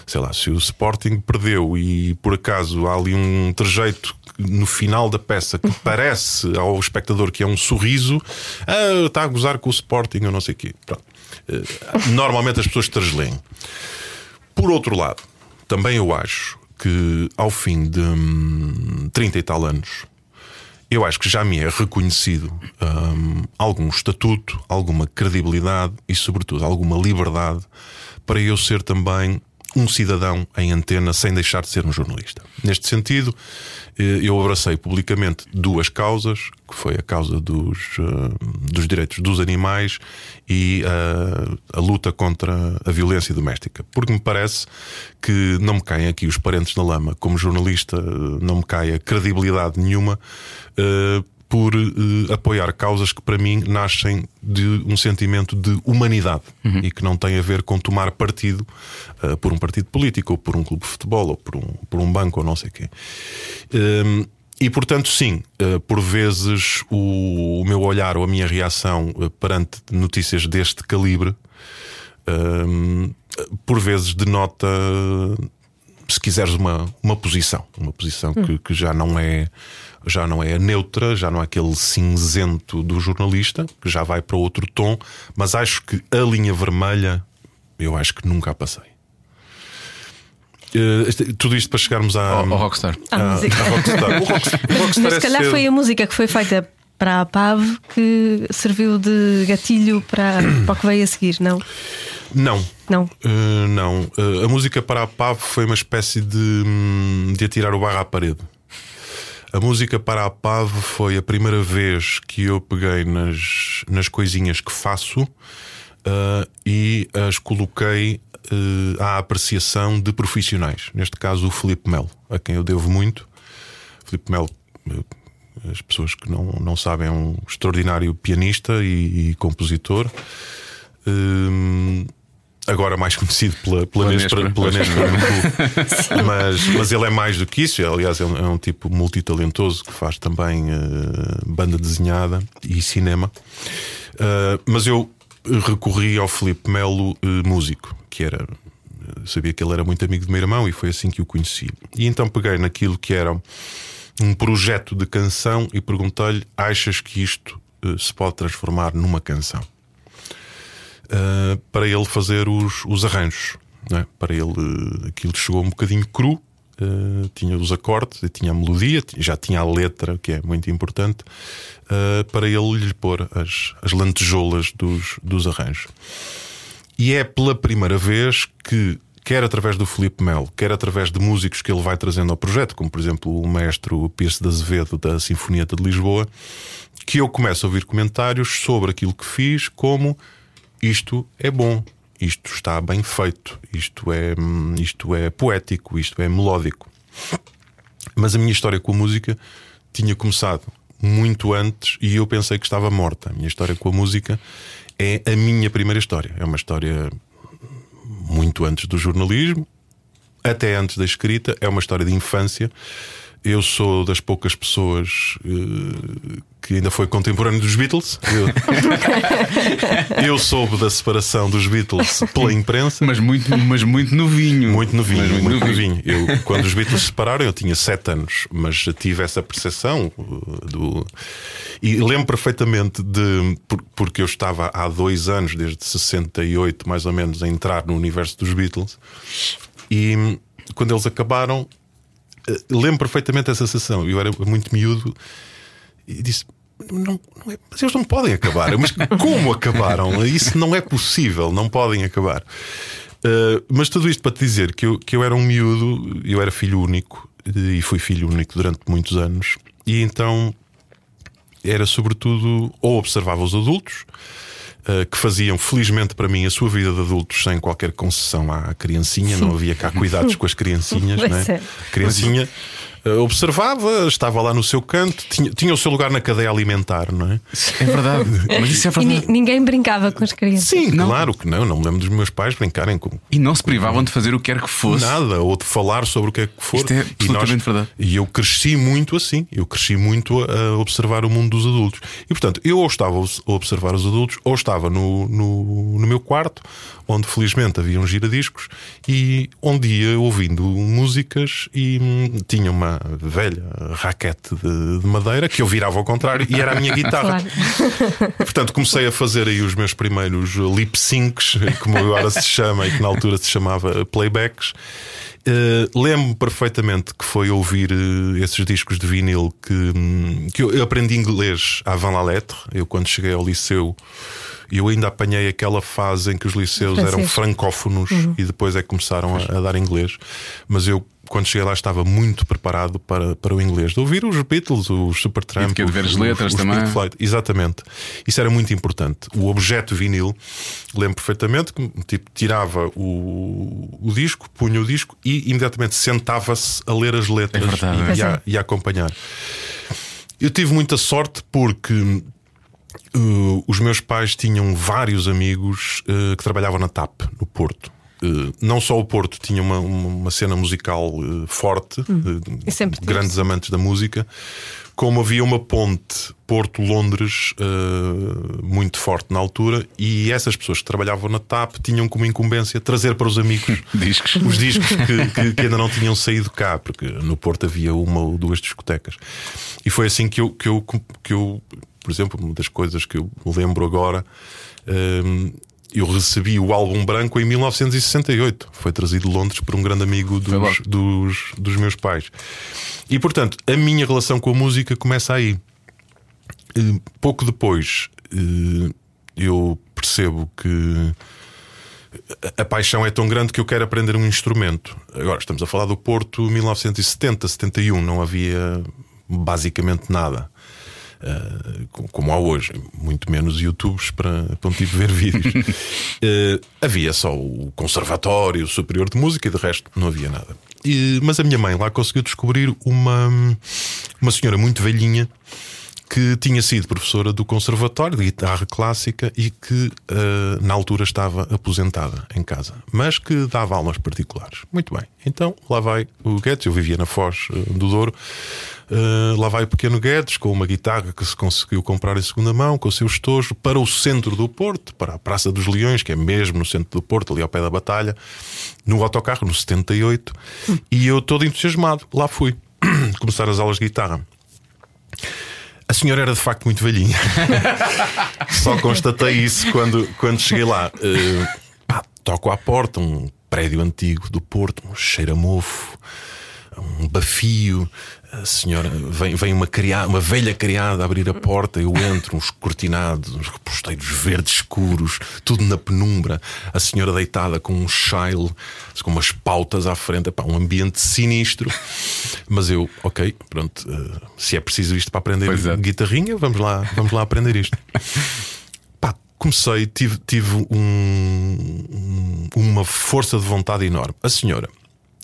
sei lá, se o Sporting perdeu e por acaso há ali um trejeito no final da peça que [laughs] parece ao espectador que é um sorriso, ah, está a gozar com o Sporting ou não sei o quê. Pronto. Eh, Normalmente as pessoas trasleem. Por outro lado, também eu acho que ao fim de hum, 30 e tal anos, eu acho que já me é reconhecido hum, algum estatuto, alguma credibilidade e, sobretudo, alguma liberdade para eu ser também um cidadão em antena sem deixar de ser um jornalista. Neste sentido, eh, eu abracei publicamente duas causas, que foi a causa dos, eh, dos direitos dos animais e eh, a luta contra a violência doméstica. Porque me parece que não me caem aqui os parentes na lama. Como jornalista, não me cai a credibilidade nenhuma por eh, apoiar causas que para mim nascem de um sentimento de humanidade e que não tem a ver com tomar partido eh, por um partido político ou por um clube de futebol ou por um, por um banco ou não sei quê. Hum, e portanto, sim, eh, por vezes o, o meu olhar ou a minha reação perante notícias deste calibre, hum, por vezes denota, se quiseres, uma, uma posição, uma posição que, que já não é já não é a neutra, já não é aquele cinzento do jornalista, que já vai para outro tom, mas acho que a linha vermelha eu acho que nunca a passei. Este- tudo isto para chegarmos à, Ao, ao rockstar. À à- música. à Rockstar. [laughs] O Rockstar, o Rockstar Mas é se calhar cedo. foi a música que foi feita para a PAV que serviu de gatilho para, [clears throat] para o que veio a seguir, não? Não. Não. Uh, não. Uh, a música para a PAV foi uma espécie de, hum, de atirar o barro à parede. A música para a PAV foi a primeira vez que eu peguei nas, nas coisinhas que faço uh, e as coloquei uh, à apreciação de profissionais. Neste caso, o Felipe Melo, a quem eu devo muito. Felipe Melo, as pessoas que não, não sabem, é um extraordinário pianista e, e compositor. Uh, agora mais conhecido pela, pela, Nespera, pela Nespera [laughs] mas, mas ele é mais do que isso. Aliás, é um, é um tipo multitalentoso que faz também uh, banda desenhada e cinema. Uh, mas eu recorri ao Felipe Melo, uh, músico, que era. Sabia que ele era muito amigo do meu irmão e foi assim que o conheci. E então peguei naquilo que era um projeto de canção e perguntei-lhe: achas que isto se pode transformar numa canção? Uh, para ele fazer os, os arranjos. É? Para ele, uh, aquilo chegou um bocadinho cru, uh, tinha os acordes, tinha a melodia, já tinha a letra, que é muito importante, para ele lhe pôr as, as lantejoulas dos, dos arranjos. E é pela primeira vez que quer através do Felipe Melo, quer através de músicos que ele vai trazendo ao projeto, como por exemplo o maestro Pierce de Azevedo da Sinfonieta de Lisboa, que eu começo a ouvir comentários sobre aquilo que fiz, como isto é bom, isto está bem feito, isto é, isto é poético, isto é melódico. Mas a minha história com a música tinha começado muito antes e eu pensei que estava morta. A minha história com a música é a minha primeira história. É uma história muito antes do jornalismo, até antes da escrita, é uma história de infância. Eu sou das poucas pessoas uh, que ainda foi contemporâneo dos Beatles. Eu, [laughs] eu, soube da separação dos Beatles pela imprensa. Mas muito, mas muito novinho. Muito novinho, muito, muito novinho. novinho. Eu, [laughs] quando os Beatles se separaram, eu tinha 7 anos, mas já tive essa percepção uh, do. E lembro perfeitamente de. Porque eu estava há dois anos, desde 68 mais ou menos, a entrar no universo dos Beatles. E quando eles acabaram, eh, lembro perfeitamente essa sensação. Eu era muito miúdo e disse: não, não é, mas eles não podem acabar. Mas como acabaram? Isso não é possível, não podem acabar. Uh, mas tudo isto para te dizer que eu, que eu era um miúdo, eu era filho único e fui filho único durante muitos anos, e então era sobretudo ou observava os adultos uh, que faziam, felizmente para mim, a sua vida de adultos sem qualquer concessão à criancinha, não havia cá cuidados com as criancinhas, [laughs] né? Criancinha. Eh, observava, estava lá no seu canto, tinha, tinha o seu lugar na cadeia alimentar, não é? É verdade. [laughs] Mas isso é verdade. E ninguém brincava com as crianças. Sim, não. claro que não. Não me lembro dos meus pais brincarem com. E não se privavam de fazer o que quer que fosse. Nada, ou de falar sobre o que é que for. Isto é absolutamente e nós, verdade. E eu cresci muito assim. Eu cresci muito a observar o mundo dos adultos. E portanto, eu ou estava a observar os adultos, ou estava no, no, no meu quarto, onde felizmente havia um giradiscos, e onde ia ouvindo músicas e hum, tinha uma velha raquete de, de, madeira que eu virava ao contrário e era a minha [laughs] guitarra. Claro. Portanto, comecei a fazer aí os meus primeiros lip syncs, [laughs] como agora se chama e que na altura se chamava playbacks. Uh, Lembro-me perfeitamente que foi ouvir uh, esses discos de vinil que, um, que eu, eu aprendi inglês avant la lettre. Eu, quando cheguei ao liceu, eu ainda apanhei aquela fase em que os liceus eram francófonos uhum. e depois é que começaram a, a, dar inglês. Mas eu, quando cheguei lá, estava muito preparado para, para o inglês. De ouvir os Beatles, os Supertramp, de ver as letras os, os também. Floyd. Exatamente. Isso era muito importante. O objeto vinil, lembro perfeitamente que tipo, tirava o, o disco, punha o disco e imediatamente sentava-se a ler as letras é e, e, a, e a acompanhar. Eu tive muita sorte porque Uh, os meus pais tinham vários amigos uh, que trabalhavam na TAP, no Porto. Uh, não só o Porto tinha uma, uma cena musical forte, hum. grandes amantes da música, como havia uma ponte Porto-Londres muito forte na altura, e essas pessoas que trabalhavam na TAP tinham como incumbência trazer para os amigos [laughs] discos. os discos que, que, que, ainda não tinham saído cá, porque no Porto havia uma ou duas discotecas. E foi assim que eu, que eu, que eu por exemplo, uma das coisas que eu lembro agora. Um, eu recebi o álbum branco em 1968. Foi trazido de Londres por um grande amigo dos, dos, dos, meus pais. E portanto, a minha relação com a música começa aí. Hum, pouco depois, hum, eu percebo que a paixão é tão grande que eu quero aprender um instrumento. Agora, estamos a falar do Porto 1970, 71, não havia basicamente nada. Uh, como há hoje, muito menos YouTubes para, para um tipo ver vídeos. uh, [laughs] havia só o Conservatório Superior de Música e de resto não havia nada. E, mas a minha mãe lá conseguiu descobrir uma, uma senhora muito velhinha que tinha sido professora do Conservatório de Guitarra Clássica e que uh, na altura estava aposentada em casa, mas que dava aulas particulares. Muito bem, então lá vai o Guedes. Eu vivia na Foz uh, do Douro. Uh, lá vai o pequeno Guedes com uma guitarra que se conseguiu comprar em segunda mão, com o seu estojo, para o centro do Porto, para a Praça dos Leões, que é mesmo no centro do Porto, ali ao pé da Batalha, no autocarro, no 78, e eu todo entusiasmado, lá fui [clears throat] começar as aulas de guitarra. A senhora era de facto muito velhinha. [laughs] Só constatei isso quando, quando cheguei lá. Uh, pá, toco à porta, um prédio antigo do Porto, um cheiro a mofo, um bafio, a senhora vem, vem uma, criada, uma velha criada a abrir a porta, eu entro, uns cortinados, uns reposteiros verdes escuros, tudo na penumbra, a senhora deitada com um chile, com umas pautas à frente, Epá, um ambiente sinistro. Mas eu, ok, pronto, uh, se é preciso isto para aprender é. guitarrinha, vamos lá, vamos lá aprender isto. Pá, comecei, tive, tive um, uma força de vontade enorme. A senhora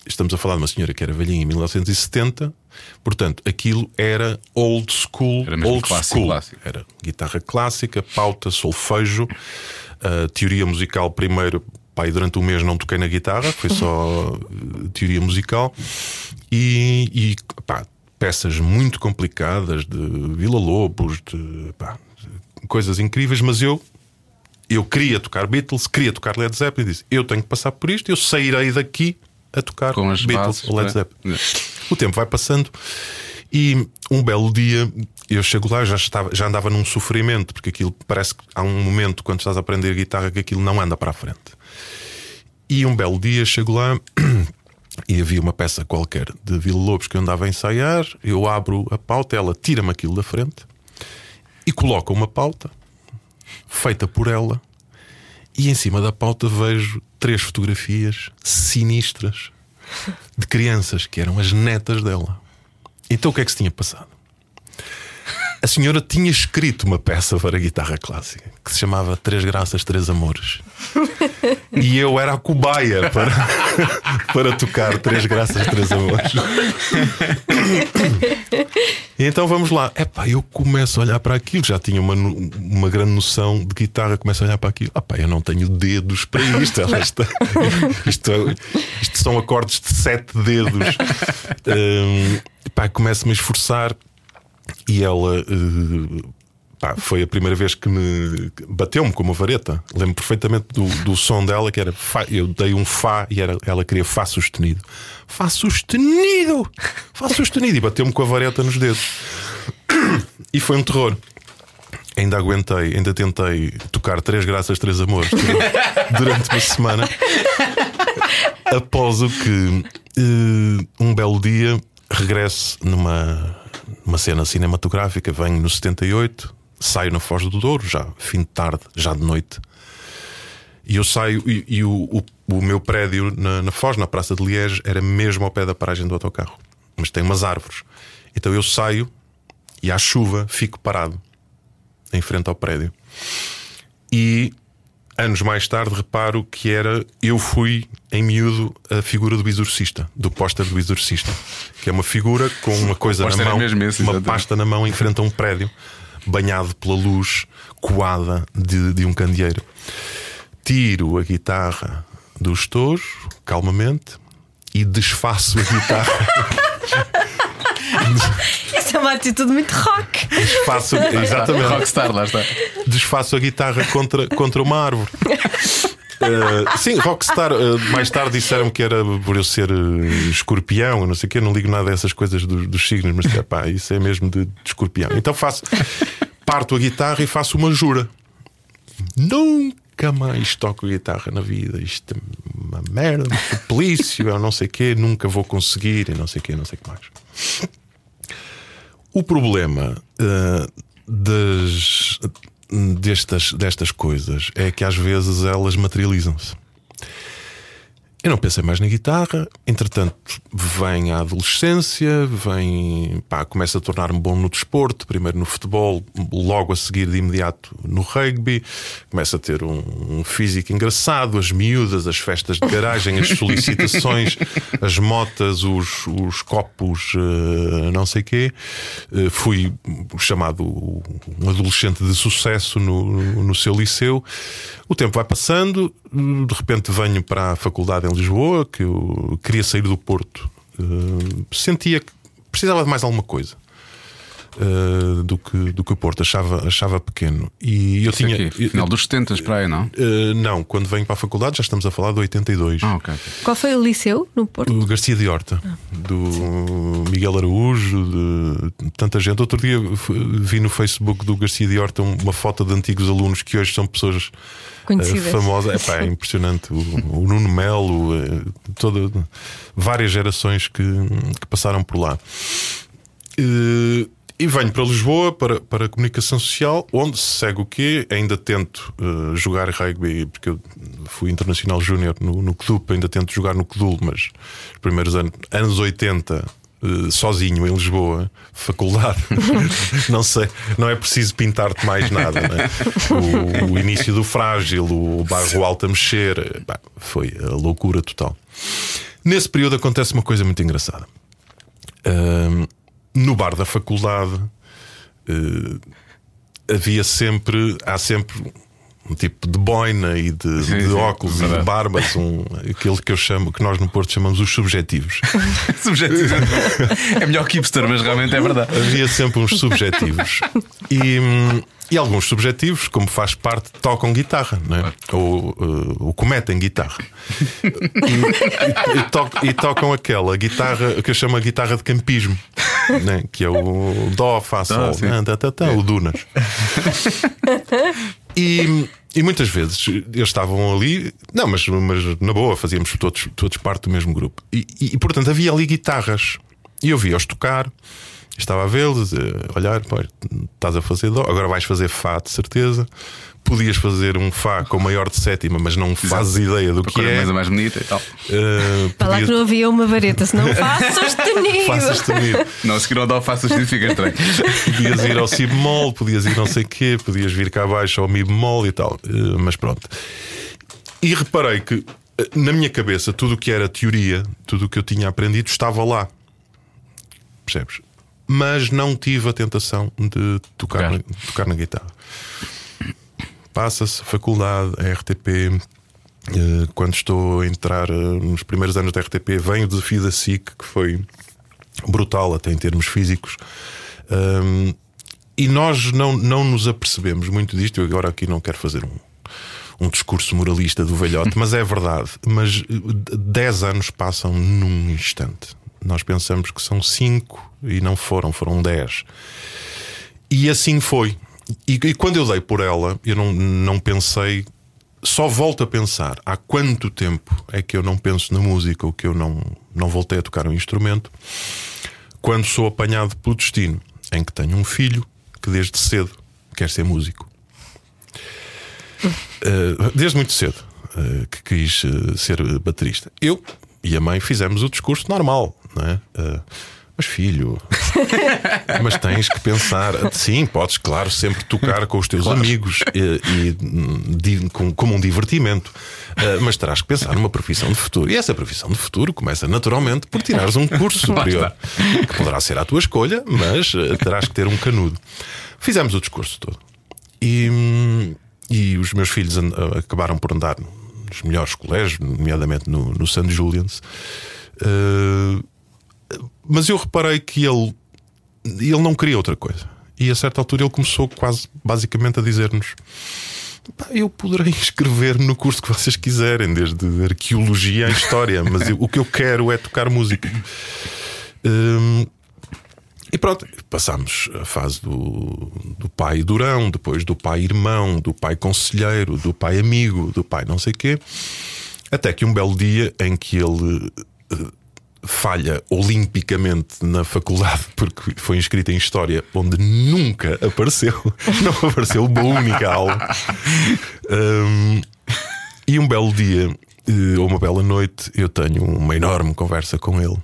estamos a falar de uma senhora que era velhinha em 1970, portanto, aquilo era old school, era old clássico, school. Clássico. Era guitarra clássica, pauta, solfejo, uh, teoria musical primeiro. Pai, durante um mês não toquei na guitarra, foi só uh, teoria musical e, e pá, peças muito complicadas de Vila Lobos, de pá, coisas incríveis, mas eu eu queria tocar Beatles, queria tocar Led Zeppelin e disse: Eu tenho que passar por isto, eu sairei daqui a tocar com as Beatles, bases, Led Zeppelin. É? O tempo vai passando e um belo dia eu chego lá, já, estava, já andava num sofrimento, porque aquilo parece que há um momento quando estás a aprender guitarra que aquilo não anda para a frente. E um belo dia chego lá [clears throat] e havia uma peça qualquer de Vila Lobos que eu andava a ensaiar. Eu abro a pauta, ela tira-me aquilo da frente e coloca uma pauta feita por ela e em cima da pauta vejo três fotografias sinistras de crianças que eram as netas dela. Então o que é que se tinha passado? A senhora tinha escrito uma peça para guitarra clássica que se chamava Três Graças, Três Amores. [laughs] E eu era a cobaia para, [laughs] para tocar Três Graças, Três Amores. E então vamos lá. Epá, eu começo a olhar para aquilo, já tinha uma, uma grande noção de guitarra, começo a olhar para aquilo. Epá, eu não tenho dedos para isto. Está, [laughs] isto, isto são acordes de sete dedos. Um, epá, começo-me a esforçar e ela. Uh, Pá, foi a primeira vez que me bateu-me com uma vareta. Lembro perfeitamente do, do som dela, que era eu dei um Fá e era, ela queria Fá sustenido. Fá sustenido! Fá sustenido! E bateu-me com a vareta nos dedos. [coughs] E foi um terror. Ainda aguentei, ainda tentei tocar três graças, três amores durante uma semana. Após o que uh, um belo dia regresso numa, numa cena cinematográfica, venho no 78, saio na Foz do Douro, já fim de tarde, já de noite. E eu saio, e, e o, o, o, meu prédio na, na Foz, na Praça de Liege, era mesmo ao pé da paragem do autocarro. Mas tem umas árvores. Então eu saio e à chuva fico parado em frente ao prédio. E anos mais tarde reparo que era eu fui em miúdo a figura do exorcista, do póster do exorcista, que é uma figura com uma coisa na mão, esse, uma pasta na mão em frente a um prédio banhado pela luz coada de, de um candeeiro. Tiro a guitarra do estojo, calmamente, e desfaço a guitarra. [laughs] [laughs] Isso é uma atitude muito rock. Desfaço, exatamente. Rockstar, lá está. Desfaço a guitarra contra, contra uma árvore. Uh, [laughs] sim, Rockstar. Uh, mais tarde disseram que era por eu ser uh, escorpião, não sei o quê. Não ligo nada a essas coisas dos, dos signos, mas pá, isso é mesmo de, de escorpião. Então faço, parto a guitarra e faço uma jura. Nunca mais toco guitarra na vida. Isto é uma merda, um suplício, eu não sei o quê. Nunca vou conseguir e não sei o quê, não sei o que mais. O problema das destas, destas coisas é que às vezes elas materializam-se. Eu não pensei mais na guitarra, entretanto vem a adolescência, vem, pá, começa a tornar-me bom no desporto, primeiro no futebol, logo a seguir de imediato no rugby, começa a ter um, um físico engraçado, as miúdas, as festas de garagem, as solicitações, [laughs] as motas, os, os copos, uh, não sei quê. Uh, fui chamado um adolescente de sucesso no, no seu liceu. O tempo vai passando, de repente venho para a faculdade em Lisboa, que eu queria sair do Porto. Uh, sentia que precisava de mais alguma coisa. Uh, do, que, do que o Porto achava, achava pequeno. E eu Isso tinha. aqui, final dos 70 para aí, não? Uh, não, quando venho para a faculdade já estamos a falar de 82. Ah, ok. ok. Qual foi o liceu no Porto? O Garcia de Horta, do Miguel Araújo, de tanta gente. Outro dia vi no Facebook do Garcia de Horta uma foto de antigos alunos que hoje são pessoas Conhecidas. eh, famosas. Epá, é [laughs] impressionante. O, o Nuno Melo, toda, várias gerações que, que passaram por lá. E venho para Lisboa para, para a comunicação social, onde se segue o quê? Ainda tento eh, jogar rugby, porque eu fui internacional júnior no, no CDUP, ainda tento jogar no CDUL, mas os primeiros anos, anos 80, eh, sozinho em Lisboa, faculdade, [laughs] não sei, não é preciso pintar-te mais nada. né? o, o início do frágil, o barro alto a mexer, pá, foi a loucura total. Nesse período acontece uma coisa muito engraçada. Ahm, no bar da faculdade eh, havia sempre, há sempre um tipo de boina e de, Sim, de sim, óculos e de barbas, um, aquele que eu chamo, que nós no Porto chamamos os subjetivos. [laughs] Subjetivo. é melhor que hipster, mas realmente é verdade. Havia sempre uns subjetivos. E, hum, e alguns subjetivos, como faz parte, tocam guitarra, não é? ou, uh, ou cometem guitarra. E, e- to- e tocam aquela guitarra que eu chamo a guitarra de campismo, né? que é o Dó, Fá, Sol, né? Tá, tá, o Dunas. E, e muitas vezes eles estavam ali, não, mas, mas na boa, fazíamos todos, todos parte do mesmo grupo. E, e, e, portanto havia ali guitarras. E eu via-os tocar, estava a vê-los, a olhar, pá, estás a fazer dó, agora vais fazer Fá, de certeza. Podias fazer um Fá com maior de sétima, mas não fazes ideia do A que é é. mais, a mais bonita e tal. Uh, Para lá podias- que não havia uma vareta, senão faço sustenido. Faça sustenido. Não, [laughs] a seguir ao dó faço isto fica estranho. Podias ir ao Si bemol, podias ir não sei quê, podias vir cá abaixo ao Mi bemol e tal. Eh, Mas pronto. E reparei que eh, na minha cabeça tudo o que era teoria, tudo o que eu tinha aprendido estava lá. Percebes? Mas não tive a tentação de tocar, na, Tocar. na guitarra. Passa-se faculdade, a RTP. eh, Quando estou a entrar eh, nos primeiros anos da RTP, vem o desafio da SIC, que foi brutal até em termos físicos. Hum, e nós não, não nos apercebemos muito disto. Eu agora aqui não quero fazer um, um discurso moralista do velhote, [laughs] mas é verdade. Mas eh, 10 anos passam num instante. Nós pensamos que são 5 e não foram, foram 10. E assim foi. E, e quando eu dei por ela, eu não, não pensei. Só volto a pensar há quanto tempo é que eu não penso na música ou que eu não, não voltei a tocar um instrumento quando sou apanhado pelo destino em que tenho um filho que desde cedo quer ser músico. Uh, [laughs] desde muito cedo uh, que quis uh, ser baterista. Eu e a mãe fizemos o discurso normal, não é? Uh, mas filho, [laughs] mas tens que pensar. Sim, podes, claro, sempre tocar com os teus amigos e, e, di- com- como um divertimento. Uh, mas terás que pensar numa profissão de futuro. E essa profissão de futuro começa naturalmente por tirares um curso superior, que poderá ser à tua escolha, mas uh, terás que ter um canudo. Fizemos o discurso todo. E, e os meus filhos and- acabaram por andar nos melhores colégios, nomeadamente no, no St. Julian's. Mas eu reparei que ele, ele não queria outra coisa. E a certa altura ele começou quase basicamente a dizer-nos: "Pá, Eu poderei [laughs] inscrever-me no curso que vocês quiserem, desde arqueologia à história, mas eu- o que eu quero é tocar música. Hum, e pronto, passámos a fase do, do pai durão, depois do pai irmão, do pai conselheiro, do pai amigo, do pai não sei quê, até que um belo dia em que ele eh, falha olimpicamente na faculdade [laughs] porque foi inscrito em História, onde nunca apareceu, [laughs] não apareceu uma única aula. Hum, e um belo dia eh, ou uma bela noite, eu tenho uma enorme conversa com ele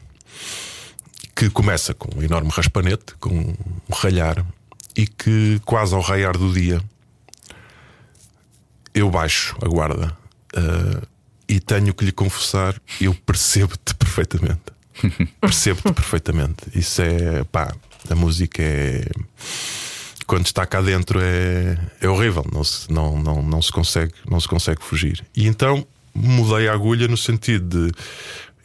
que começa com um enorme raspanete, com um ralhar, e que quase ao raiar do dia eu baixo a guarda uh, e tenho que lhe confessar, eu percebo-te perfeitamente. [laughs] percebo-te perfeitamente. Isso é pá, a música é quando está cá dentro é, é horrível, não se, não, não, não, se consegue, não se consegue fugir. E então mudei a agulha no sentido de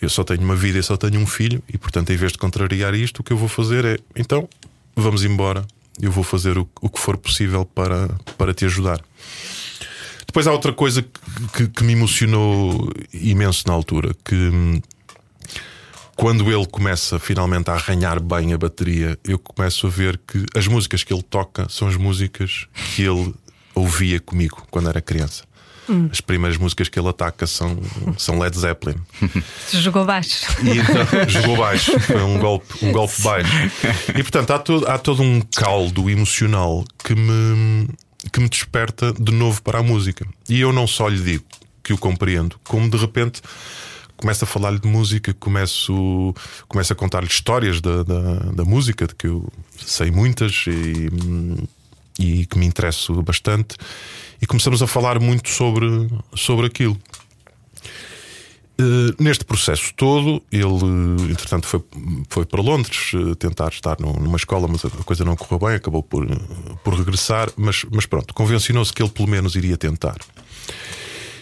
eu só tenho uma vida e só tenho um filho, e portanto, em vez de contrariar isto, o que eu vou fazer é então vamos embora, eu vou fazer o, o que for possível para, para te ajudar. Depois há outra coisa que, que, que me emocionou imenso na altura, que hum, quando ele começa finalmente a arranhar bem a bateria, eu começo a ver que as músicas que ele toca são as músicas que ele ouvia comigo quando era criança. Hum. As primeiras músicas que ele ataca são, são Led Zeppelin. [laughs] Jogou baixo. E então, jogou baixo. Foi um golpe, um golpe baixo. E portanto há todo, há todo um caldo emocional que me, que me desperta de novo para a música. E eu não só lhe digo que o compreendo, como de repente começo a falar-lhe de música, começo, começo a contar-lhe histórias da, da, da, música, de que eu sei muitas e, e que me interesso bastante, e começamos a falar muito sobre, sobre aquilo. Uh, neste processo todo, ele, entretanto, foi, foi para Londres uh, tentar estar numa escola, mas a coisa não correu bem, acabou por, por regressar. Mas, mas pronto, convencionou-se que ele pelo menos iria tentar.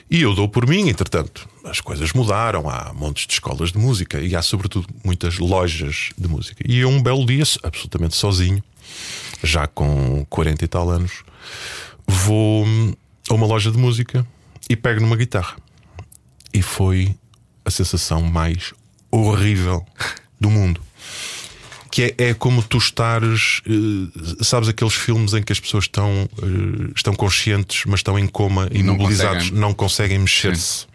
E eu dou por mim, entretanto, as coisas mudaram, há montes de escolas de música e há, sobretudo, muitas lojas de música. E eu, um belo dia, absolutamente sozinho, já com 40 e tal anos, vou a uma loja de música e pego numa guitarra. E foi a sensação mais horrível do mundo que é, é como tu estares, uh, sabes, aqueles filmes em que as pessoas estão, uh, estão conscientes, mas estão em coma, imobilizados, não conseguem mexer-se.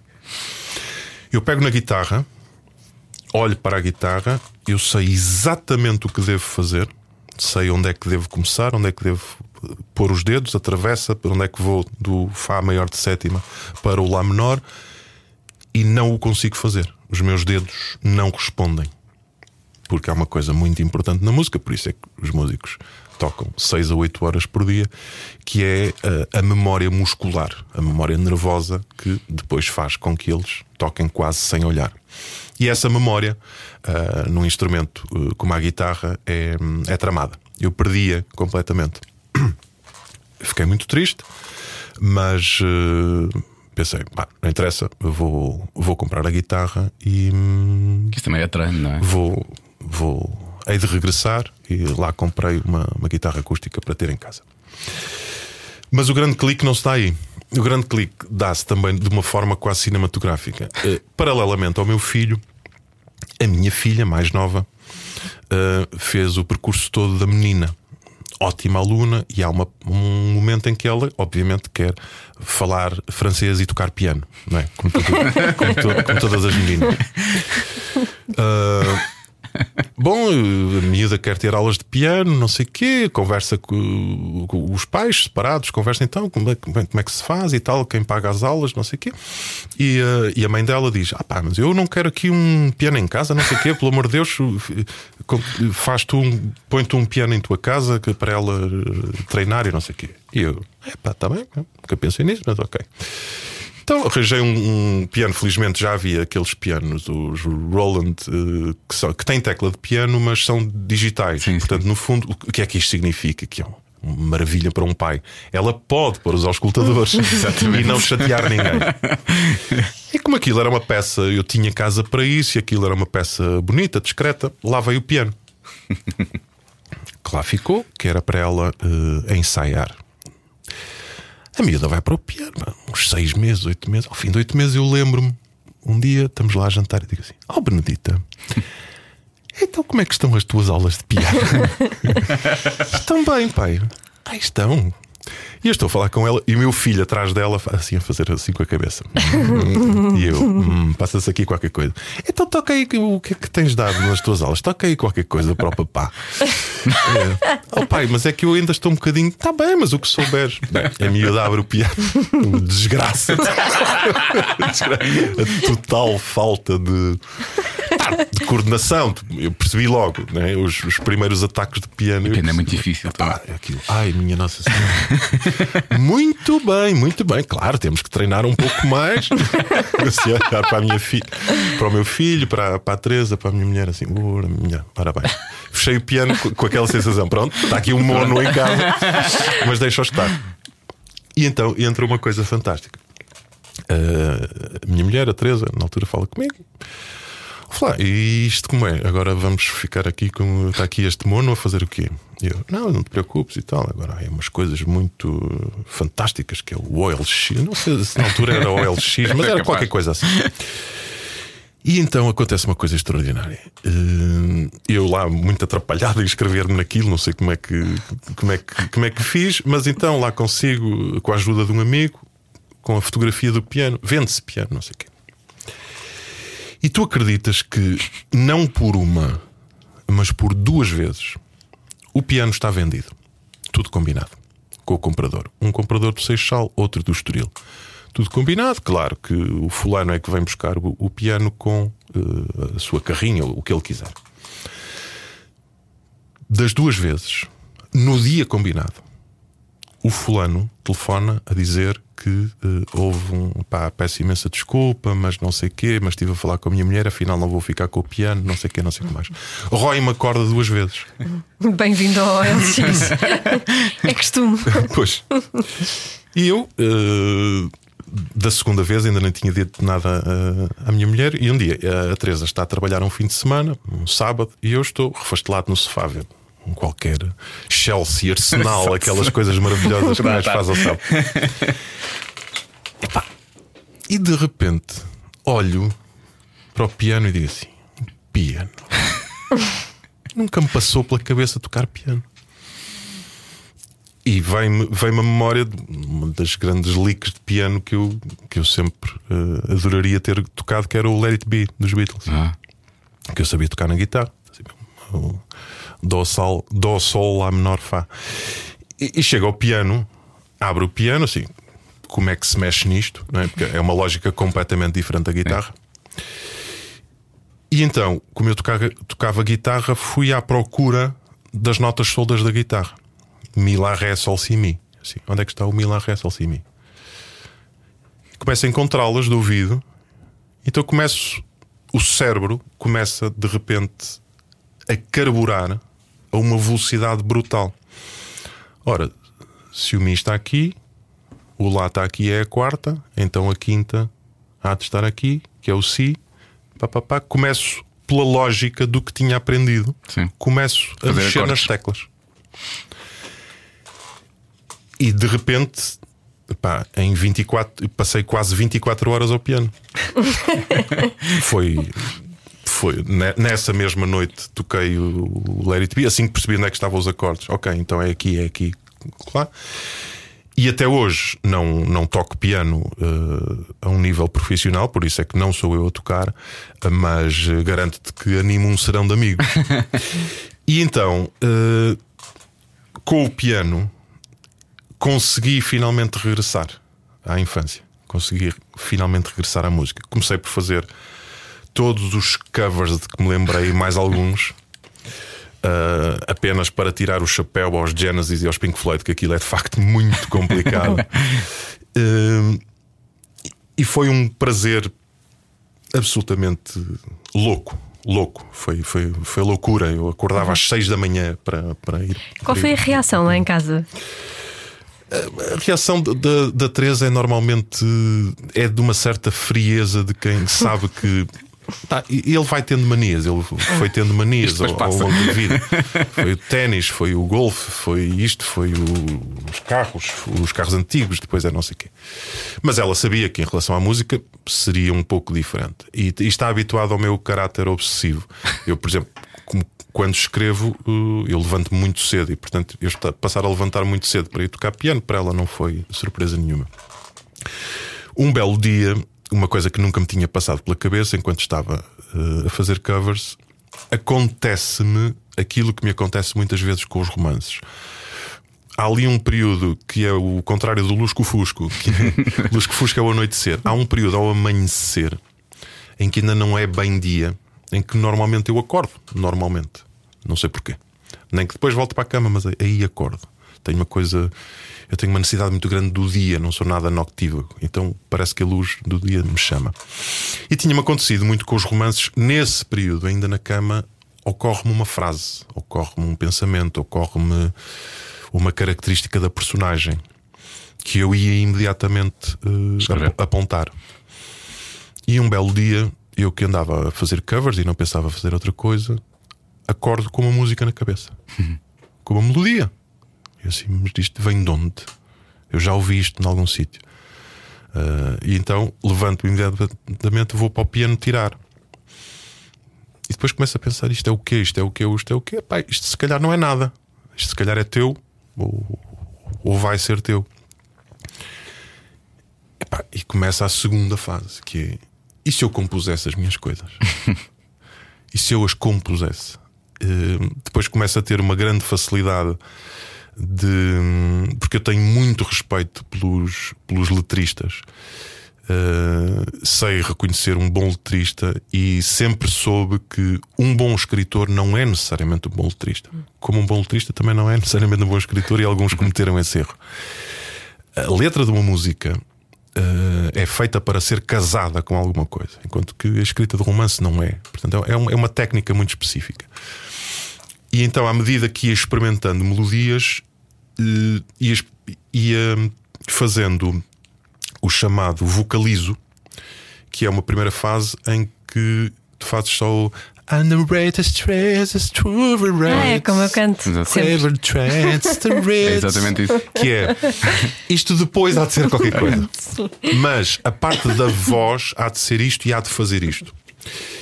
Eu pego na guitarra, olho para a guitarra, eu sei exatamente o que devo fazer, sei onde é que devo começar, onde é que devo pôr os dedos, atravessa, para onde é que vou do Fá maior de sétima para o Lá menor, e não o consigo fazer. Os meus dedos não respondem porque é uma coisa muito importante na música, por isso é que os músicos tocam 6 a 8 horas por dia, que é a, a memória muscular, a memória nervosa que depois faz com que eles toquem quase sem olhar. E essa memória, uh, num instrumento uh, como a guitarra, é, é tramada. Eu perdia completamente. Fiquei muito triste, mas uh, pensei, não interessa, vou, vou comprar a guitarra e. Que isso também é treino, não é? Vou, vou hei de regressar e lá comprei uma, uma guitarra acústica para ter em casa. Mas o grande clique não dá aí. O grande clique dá-se também de uma forma quase cinematográfica. Uh, paralelamente ao meu filho, a minha filha mais nova uh, fez o percurso todo da menina. Ótima aluna, e há uma, um momento em que ela, obviamente, quer falar francês e tocar piano, não é? Como, como, to, como todas as meninas. Uh, [laughs] Bom, a miúda quer ter aulas de piano, não sei o quê, conversa com, os pais separados, conversa então como é, como é, que se faz e tal, quem paga as aulas, não sei o quê. E, uh, e a mãe dela diz: Ah, pá, mas eu não quero aqui um piano em casa, não sei o quê, pelo amor de Deus, faz tu um, põe-te um piano em tua casa para ela eh, treinar e não sei o quê. E eu, é pá, tá bem, nunca pensei nisso, mas ok. Então arranjei um, um, piano, felizmente já havia aqueles pianos, os Roland, uh, que, são, que têm tecla de piano, mas são digitais. Sim, Portanto, sim. no fundo, o que é que isto significa? Que é uma maravilha para um pai. Ela pode pôr os auscultadores [laughs] e não chatear ninguém. [laughs] E como aquilo era uma peça, eu tinha casa para isso, e aquilo era uma peça bonita, discreta, lá veio o piano. [laughs] Que lá ficou, que era para ela uh, ensaiar. A miúda vai para o piano, uns seis meses, oito meses. Ao fim de oito meses eu lembro-me. Um dia estamos lá a jantar e digo assim: Ó oh, Benedita, [laughs] então como é que estão as tuas aulas de piano? [laughs] estão bem, pai. Ah, estão. E eu estou a falar com ela e o meu filho atrás dela, assim a fazer assim com a cabeça. e eu, hum, passa-se aqui qualquer coisa. Então toca aí o que é que tens dado nas tuas aulas? Toca aí qualquer coisa para o papá. é. Oh pai, mas é que eu ainda estou um bocadinho. Está bem, mas o que souberes. Bem, a miúda abre o piano. Desgraça. a total falta de de coordenação. Eu percebi logo né? os, os primeiros ataques de piano. O piano é muito difícil. Ah, aquilo. Ai, minha Nossa Senhora. Muito bem, muito bem. Claro, temos que treinar um pouco mais. [laughs] assim, olhar para a minha filha, para o meu filho, para, para a Teresa, para a minha mulher, assim, ora, minha, parabéns. Fechei o piano com, com aquela sensação. Pronto, está aqui um mono em casa, mas deixa-o estar. E então entra uma coisa fantástica. Uh, a minha mulher, a Teresa, na altura fala comigo. E isto como é? Agora vamos ficar aqui com. Está aqui este mono a fazer o quê? E eu, não, não te preocupes e tal. Agora há umas coisas muito fantásticas que é o OLX. Não sei se na altura era OLX, [laughs] mas era qualquer coisa assim. E então acontece uma coisa extraordinária. Eh, eu lá, muito atrapalhado a escrever-me naquilo, não sei como é, que, como, é que, como é que fiz, mas então lá consigo, com a ajuda de um amigo, com a fotografia do piano, vende-se piano, não sei o quê. E tu acreditas que não por uma, mas por duas vezes o piano está vendido. Tudo combinado com o comprador. Um comprador do Seixal, outro do Estoril. Tudo combinado, claro que o fulano é que vem buscar o, o piano com uh, a sua carrinha, o que ele quiser. Das duas vezes, no dia combinado, o fulano telefona a dizer que uh, houve um pá, peço imensa desculpa, mas não sei o quê, mas estive a falar com a minha mulher, afinal não vou ficar com o piano, não sei o quê, não sei o que mais. Roy me acorda duas vezes. [laughs] Bem-vindo ao LX. [laughs] é costume. [laughs] pois. E eu. Uh, da segunda vez ainda não tinha dito nada uh, à minha mulher. E um dia a Teresa está a trabalhar um fim de semana, um sábado, e eu estou refastelado no sofá, vendo qualquer Chelsea, Arsenal, [laughs] aquelas coisas maravilhosas que nós faz ao. [laughs] Epá, e de repente olho para o piano e digo assim: piano. [laughs] Nunca me passou pela cabeça tocar piano. E vem-me vem a memória de uma das grandes leaks de piano que eu, que eu sempre uh, adoraria ter tocado, que era o Let It Be dos Beatles. Ah. Que eu sabia tocar na guitarra. Assim, Dó, sol, dó, sol, Lá menor, Fá. E, e chega ao piano, abre o piano, assim, como é que se mexe nisto, não é? Porque é uma lógica completamente diferente da guitarra. É. E então, como eu tocava, tocava guitarra, fui à procura das notas soldas da guitarra. Mi, Lá, Ré, Sol, Si, Mi. Assim, onde é que está o Mi, Lá, Ré, Sol, Si, Mi? Começo a encontrá-las do ouvido. Então começo. O cérebro começa de repente a carburar a uma velocidade brutal. Ora, se o Mi está aqui, o Lá está aqui é a quarta, então a quinta há de estar aqui, que é o Si. Pá, pá, pá. Começo pela lógica do que tinha aprendido, Sim. começo a Fazer mexer acordes. nas teclas. E de repente, pá, em 24, passei quase 24 horas ao piano. [laughs] Foi foi nessa mesma noite toquei o Let It Be, assim que percebi onde é que estavam os acordes. Ok, então é aqui, é aqui, claro. E até hoje não, não toco piano uh, a um nível profissional, por isso é que não sou eu a tocar, mas uh, garanto-te que animo um serão de amigos. [laughs] e então, uh, com o piano, consegui finalmente regressar à infância. Consegui finalmente regressar à música. Comecei por fazer todos os covers de que me lembrei, mais alguns. Uh, apenas para tirar o chapéu aos Genesis e aos Pink Floyd, que aquilo é de facto muito complicado. uh, [laughs] e foi um prazer absolutamente louco. Louco, foi, foi, foi loucura. Eu acordava uhum. às seis da manhã para, para ir. Qual foi a reação lá em casa? A reação da, da Teresa é normalmente é de uma certa frieza de quem sabe que Tá, ele vai tendo manias, ele foi tendo manias ao, ao, longo da vida. Foi o ténis, foi o golfe, foi isto, foi o, os carros, os carros antigos, depois é não sei o quê. Mas ela sabia que em relação à música seria um pouco diferente. E, e está habituado ao meu caráter obsessivo. Eu, por exemplo, como quando escrevo, uh, eu levanto muito cedo e, portanto, eu passar a levantar muito cedo para ir tocar piano, para ela não foi surpresa nenhuma. Um belo dia, uma coisa que nunca me tinha passado pela cabeça enquanto estava uh, a fazer covers, acontece-me aquilo que me acontece muitas vezes com os romances. Há ali um período que é o contrário do lusco-fusco, que é, [laughs] lusco-fusco é o anoitecer. Há um período ao amanhecer em que ainda não é bem dia, em que normalmente eu acordo. Normalmente. Não sei porquê. Nem que depois volte para a cama, mas aí acordo. Tenho uma coisa. Eu tenho uma necessidade muito grande do dia, não sou nada noctívago. Então parece que a luz do dia me chama. E tinha-me acontecido muito com os romances. Nesse período, ainda na cama, ocorre-me uma frase, ocorre-me um pensamento, ocorre-me uma característica da personagem que eu ia imediatamente ap- apontar. E um belo dia, eu que andava a fazer covers e não pensava fazer outra coisa, acordo com uma música na cabeça, [laughs] com uma melodia. E assim, mas isto vem de onde? Eu já ouvi isto em algum sítio. Ah, e então levanto-me imediatamente, vou para o piano tirar. E depois começo a pensar: isto é o quê? Isto é o quê? Isto é o quê? Isto se calhar não é nada. Isto se calhar é teu ou, ou vai ser teu. Epá, e começa a segunda fase, que é e se eu compusesse as minhas coisas? [laughs] e se eu as compusesse? Eh, depois começa a ter uma grande facilidade de. Porque eu tenho muito respeito pelos, pelos letristas. Uh, sei reconhecer um bom letrista e sempre soube que um bom escritor não é necessariamente um bom letrista. Como um bom letrista também não é necessariamente um bom escritor e alguns cometeram esse erro. A letra de uma música uh, é feita para ser casada com alguma coisa, enquanto que a escrita de romance não é. Portanto, é uma, é uma técnica muito específica. E então, à medida que ia experimentando melodias, uh, ia, ia fazendo o chamado vocalizo, que é uma primeira fase em que tu fazes só o And the greatest treasures to the Ah, é como eu canto. Ever trans the [laughs] É exatamente isso. Que é isto depois há de ser qualquer coisa. [laughs] Mas a parte da voz há de ser isto e há de fazer isto.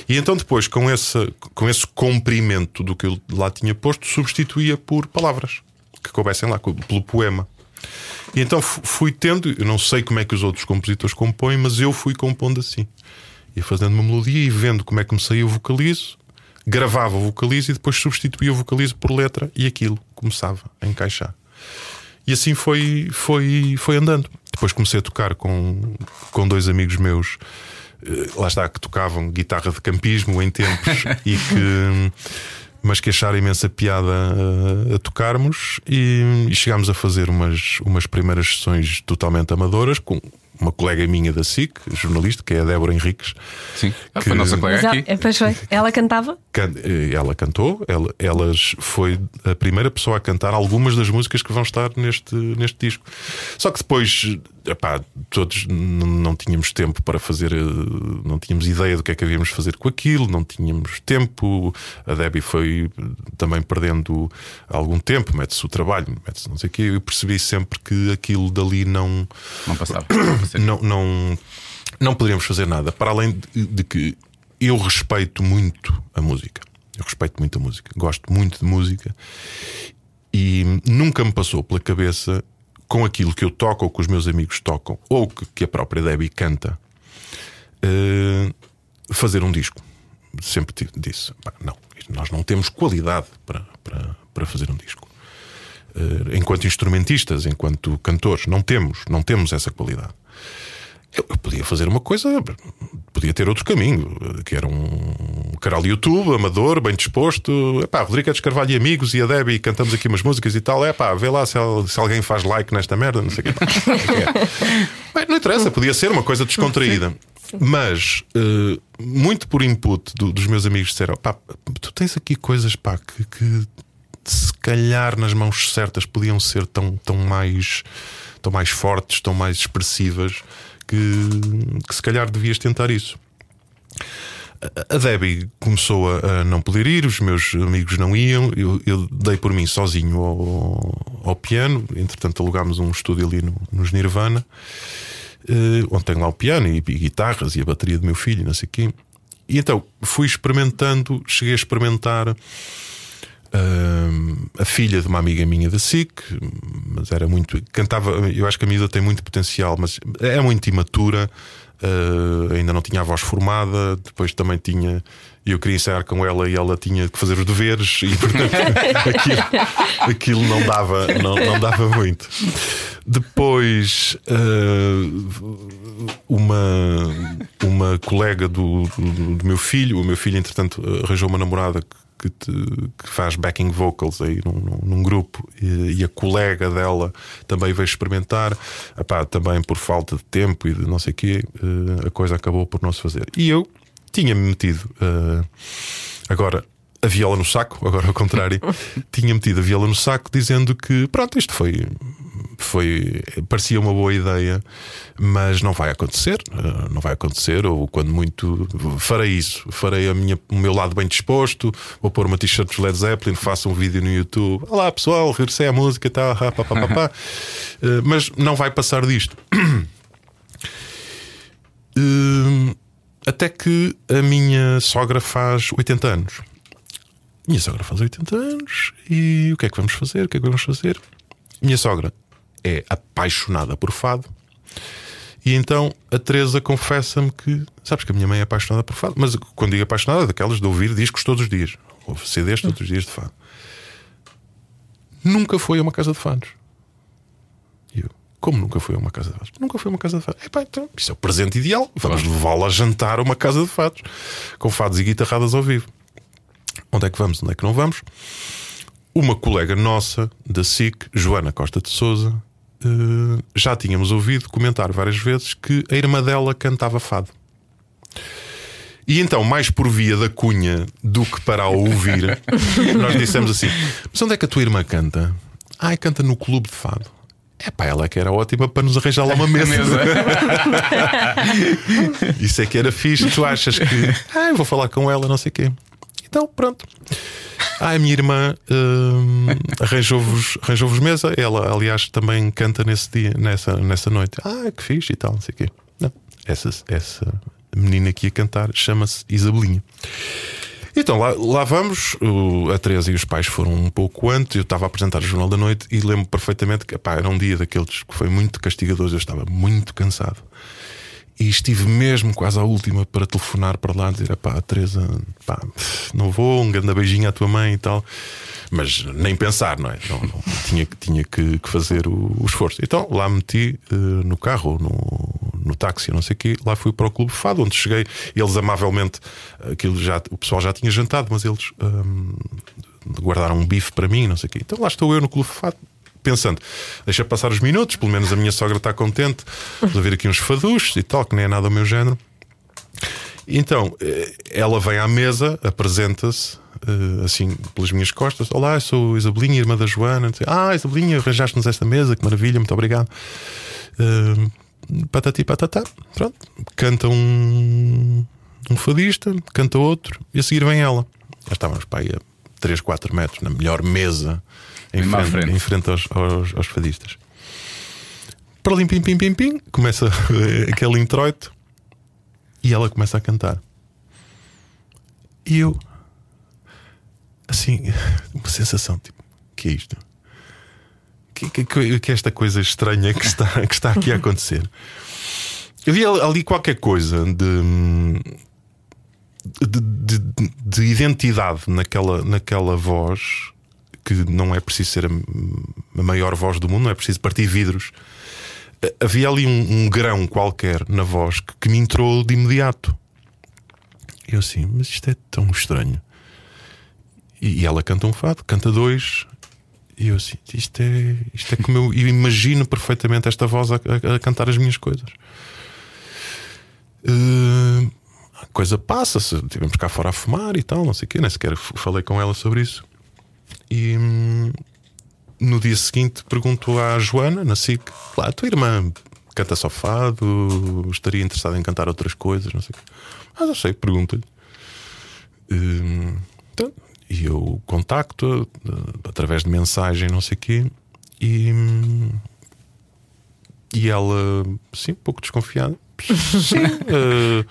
E então depois, com esse, com esse comprimento do que eu lá tinha posto, substituía por palavras que coubessem lá, pelo poema. E então fu- fui tendo, eu não sei como é que os outros compositores compõem, mas eu fui compondo assim. Ia fazendo uma melodia e vendo como é que me saía o vocalizo, gravava o vocalizo e depois substituía o vocalizo por letra e aquilo começava a encaixar. E assim foi, foi, foi andando. Depois comecei a tocar com, com dois amigos meus, lá está, que tocavam guitarra de campismo em tempos [laughs] e que. Mas que acharam imensa piada a, a tocarmos e, e chegámos a fazer umas, umas primeiras sessões totalmente amadoras com uma colega minha da SIC, jornalista, que é a Débora Henriques. Sim. Ah, Que- foi a nossa colega ela, aqui. pois foi. [laughs] Ela cantava? Can- eh, Ela cantou, ela, elas foi a primeira pessoa a cantar algumas das músicas que vão estar neste, neste disco. Só que depois, epá, todos não tínhamos tempo para fazer, eh, não tínhamos ideia do que é que havíamos de fazer com aquilo, não tínhamos tempo. A Debbie foi também perdendo algum tempo, mete-se o trabalho, mete-se não sei o quê. Eu percebi sempre que aquilo dali não [coughs] Não passava. não, não, não poderíamos fazer nada. Para além de, de que eu respeito muito a música. Eu respeito muito a música. Gosto muito de música. E nunca me passou pela cabeça com aquilo que eu toco ou que os meus amigos tocam ou que, que a própria Debbie canta eh, fazer um disco. Sempre disse: "Pá, não, nós não temos qualidade para, para, para fazer um disco. Eh, enquanto instrumentistas, enquanto cantores, não temos, não temos essa qualidade. Eu, eu podia fazer uma coisa, podia ter outro caminho, que era um canal de YouTube, amador, bem disposto. Epá, Rodrigo Edes Carvalho e amigos e a Debbie cantamos aqui umas músicas e tal. Epá, vê lá se, se alguém faz like nesta merda, não sei o quê. É. [laughs] Bem, não interessa, podia ser uma coisa descontraída. Mas, eh, muito por input do- dos meus amigos, disseram: pá, tu tens aqui coisas pá, que, que se calhar nas mãos certas podiam ser tão, tão, mais, tão mais fortes, tão mais expressivas, que, que se calhar devias tentar isso. A- Debbie começou a, não poder ir, os meus amigos não iam, eu, eu dei por mim sozinho ao, ao piano. Entretanto, alugámos um estúdio ali no, nos Nirvana, eh, onde tenho lá o piano e, e guitarras e a bateria do meu filho, não sei o quê. E então fui experimentando, cheguei a experimentar a filha de uma amiga minha da SIC, mas era muito. Cantava, eu acho que a miúda tem muito potencial, mas é muito imatura, ah, ainda não tinha a voz formada, depois também tinha. Eu queria ensaiar com ela e ela tinha que fazer os deveres e portanto [laughs] aquilo, aquilo não, dava, não, não dava muito. Depois ah, uma, uma colega do, do, do meu filho, o meu filho, entretanto, arranjou uma namorada que, te- que faz backing vocals aí num, num- num grupo e, e a colega dela também veio experimentar. Epá, também por falta de tempo e de não sei o quê, eh, a coisa acabou por não se fazer. E eu tinha-me metido eh, agora. A viola no saco, agora ao contrário, [laughs] tinha metido a viola no saco dizendo que pronto, isto foi foi parecia uma boa ideia, mas não vai acontecer, eh, não vai acontecer. Ou quando muito farei isso, farei a minha, o meu lado bem disposto, vou pôr uma t-shirt dos Led Zeppelin, faço um vídeo no YouTube. Olá pessoal, regressei à música, tá, pá, pá, pá. Eh, mas não vai passar disto. [coughs] Eh, Até que a minha sogra faz 80 anos. Minha sogra faz 80 anos e o que é que vamos fazer? O que é que vamos fazer? Minha sogra é apaixonada por fado. E então a Teresa confessa-me que sabes que a minha mãe é apaixonada por fado, mas quando digo apaixonada, é daquelas de ouvir discos todos os dias, ouve CDs todos os dias de fado. Nunca foi a uma casa de fados. E eu, como nunca foi a uma casa de fados? Nunca foi a uma casa de fados. Epá, então, isso é o presente ideal. Vamos levá-la a jantar a uma casa de fados, com fados e guitarradas ao vivo. Onde é que vamos? Onde é que não vamos? Uma colega nossa da SIC, Joana Costa de Souza, eh, já tínhamos ouvido comentar várias vezes que a irmã dela cantava fado. E então, mais por via da cunha do que para a ouvir, [laughs] nós dissemos assim: Mas onde é que a tua irmã canta? Ai, canta no clube de fado. É pá, ela que era ótima para nos arranjar lá uma [laughs] mesa. [laughs] Isso é que era fixe. Tu achas que. Ah, vou falar com ela, não sei o quê. Então, pronto. Ah, a minha irmã hum, arranjou-vos arranjou mesa. Ela, aliás, também canta nesse dia, nessa, nessa noite. Ah, que fixe e tal, não sei o quê. Não, essa, essa menina que ia cantar chama-se Isabelinha. Então lá, lá vamos. O- a Teresa e os pais foram um pouco antes. Eu estava a apresentar o Jornal da Noite e lembro perfeitamente que epá, era um dia daqueles que foi muito castigador. Eu estava muito cansado. E estive mesmo quase à última para telefonar para lá dizer: pá, Teresa, pá, não vou, um grande beijinho à tua mãe e tal. Mas nem pensar, não é? Não, não, [laughs] tinha, tinha que, que fazer o, o esforço. Então lá me meti eh, no carro, no, no táxi, não sei o quê. Lá fui para o Clube Fado, onde cheguei. Eles amavelmente, aquilo já, o pessoal já tinha jantado, mas eles hum, guardaram um bife para mim, não sei o quê. Então lá estou eu no Clube Fado. Pensando, deixa passar os minutos, pelo menos a minha sogra está contente de ver aqui uns faduchos e tal, que nem é nada o meu género. Então, eh, ela vem à mesa, apresenta-se eh, assim pelas minhas costas: Olá, sou Isabelinha, irmã da Joana. Ah, Isabelinha, arranjaste-nos esta mesa, que maravilha, muito obrigado. Eh, patati patatá, pronto. Canta um, um fadista, canta outro, e a seguir vem ela. Já estávamos para aí a 3, 4 metros, na melhor mesa, em frente, frente. em frente aos, aos, aos fadistas. Para lim, pim, pim, pim, pim, começa aquele introito e ela começa a cantar. E eu, assim, [laughs] uma sensação tipo: que é isto? Que, que, que, que é esta coisa estranha que está, que está aqui a acontecer? Havia ali qualquer coisa de, de, de- de identidade naquela, naquela voz que não é preciso ser a, maior voz do mundo, não é preciso partir vidros. Havia ali um, um grão qualquer na voz que, que me entrou de imediato. Eu assim, mas isto é tão estranho. E, e ela canta um fado, canta dois. E eu assim, isto é, isto é como eu, eu [laughs] imagino perfeitamente esta voz a, a- a cantar as minhas coisas. Eh, coisa passa-se, estivemos cá fora a fumar e tal, não sei o quê, nem sequer falei com ela sobre isso. E hum, no dia seguinte perguntou à Joana, na SIC, lá, a tua irmã canta só fado, estaria interessada em cantar outras coisas, não sei o quê. Ah, já sei, pergunta-lhe. Hum, então, e eu contacto através de mensagem, não sei o quê, e, hum, e ela, sim, um pouco desconfiada. Sim, eh,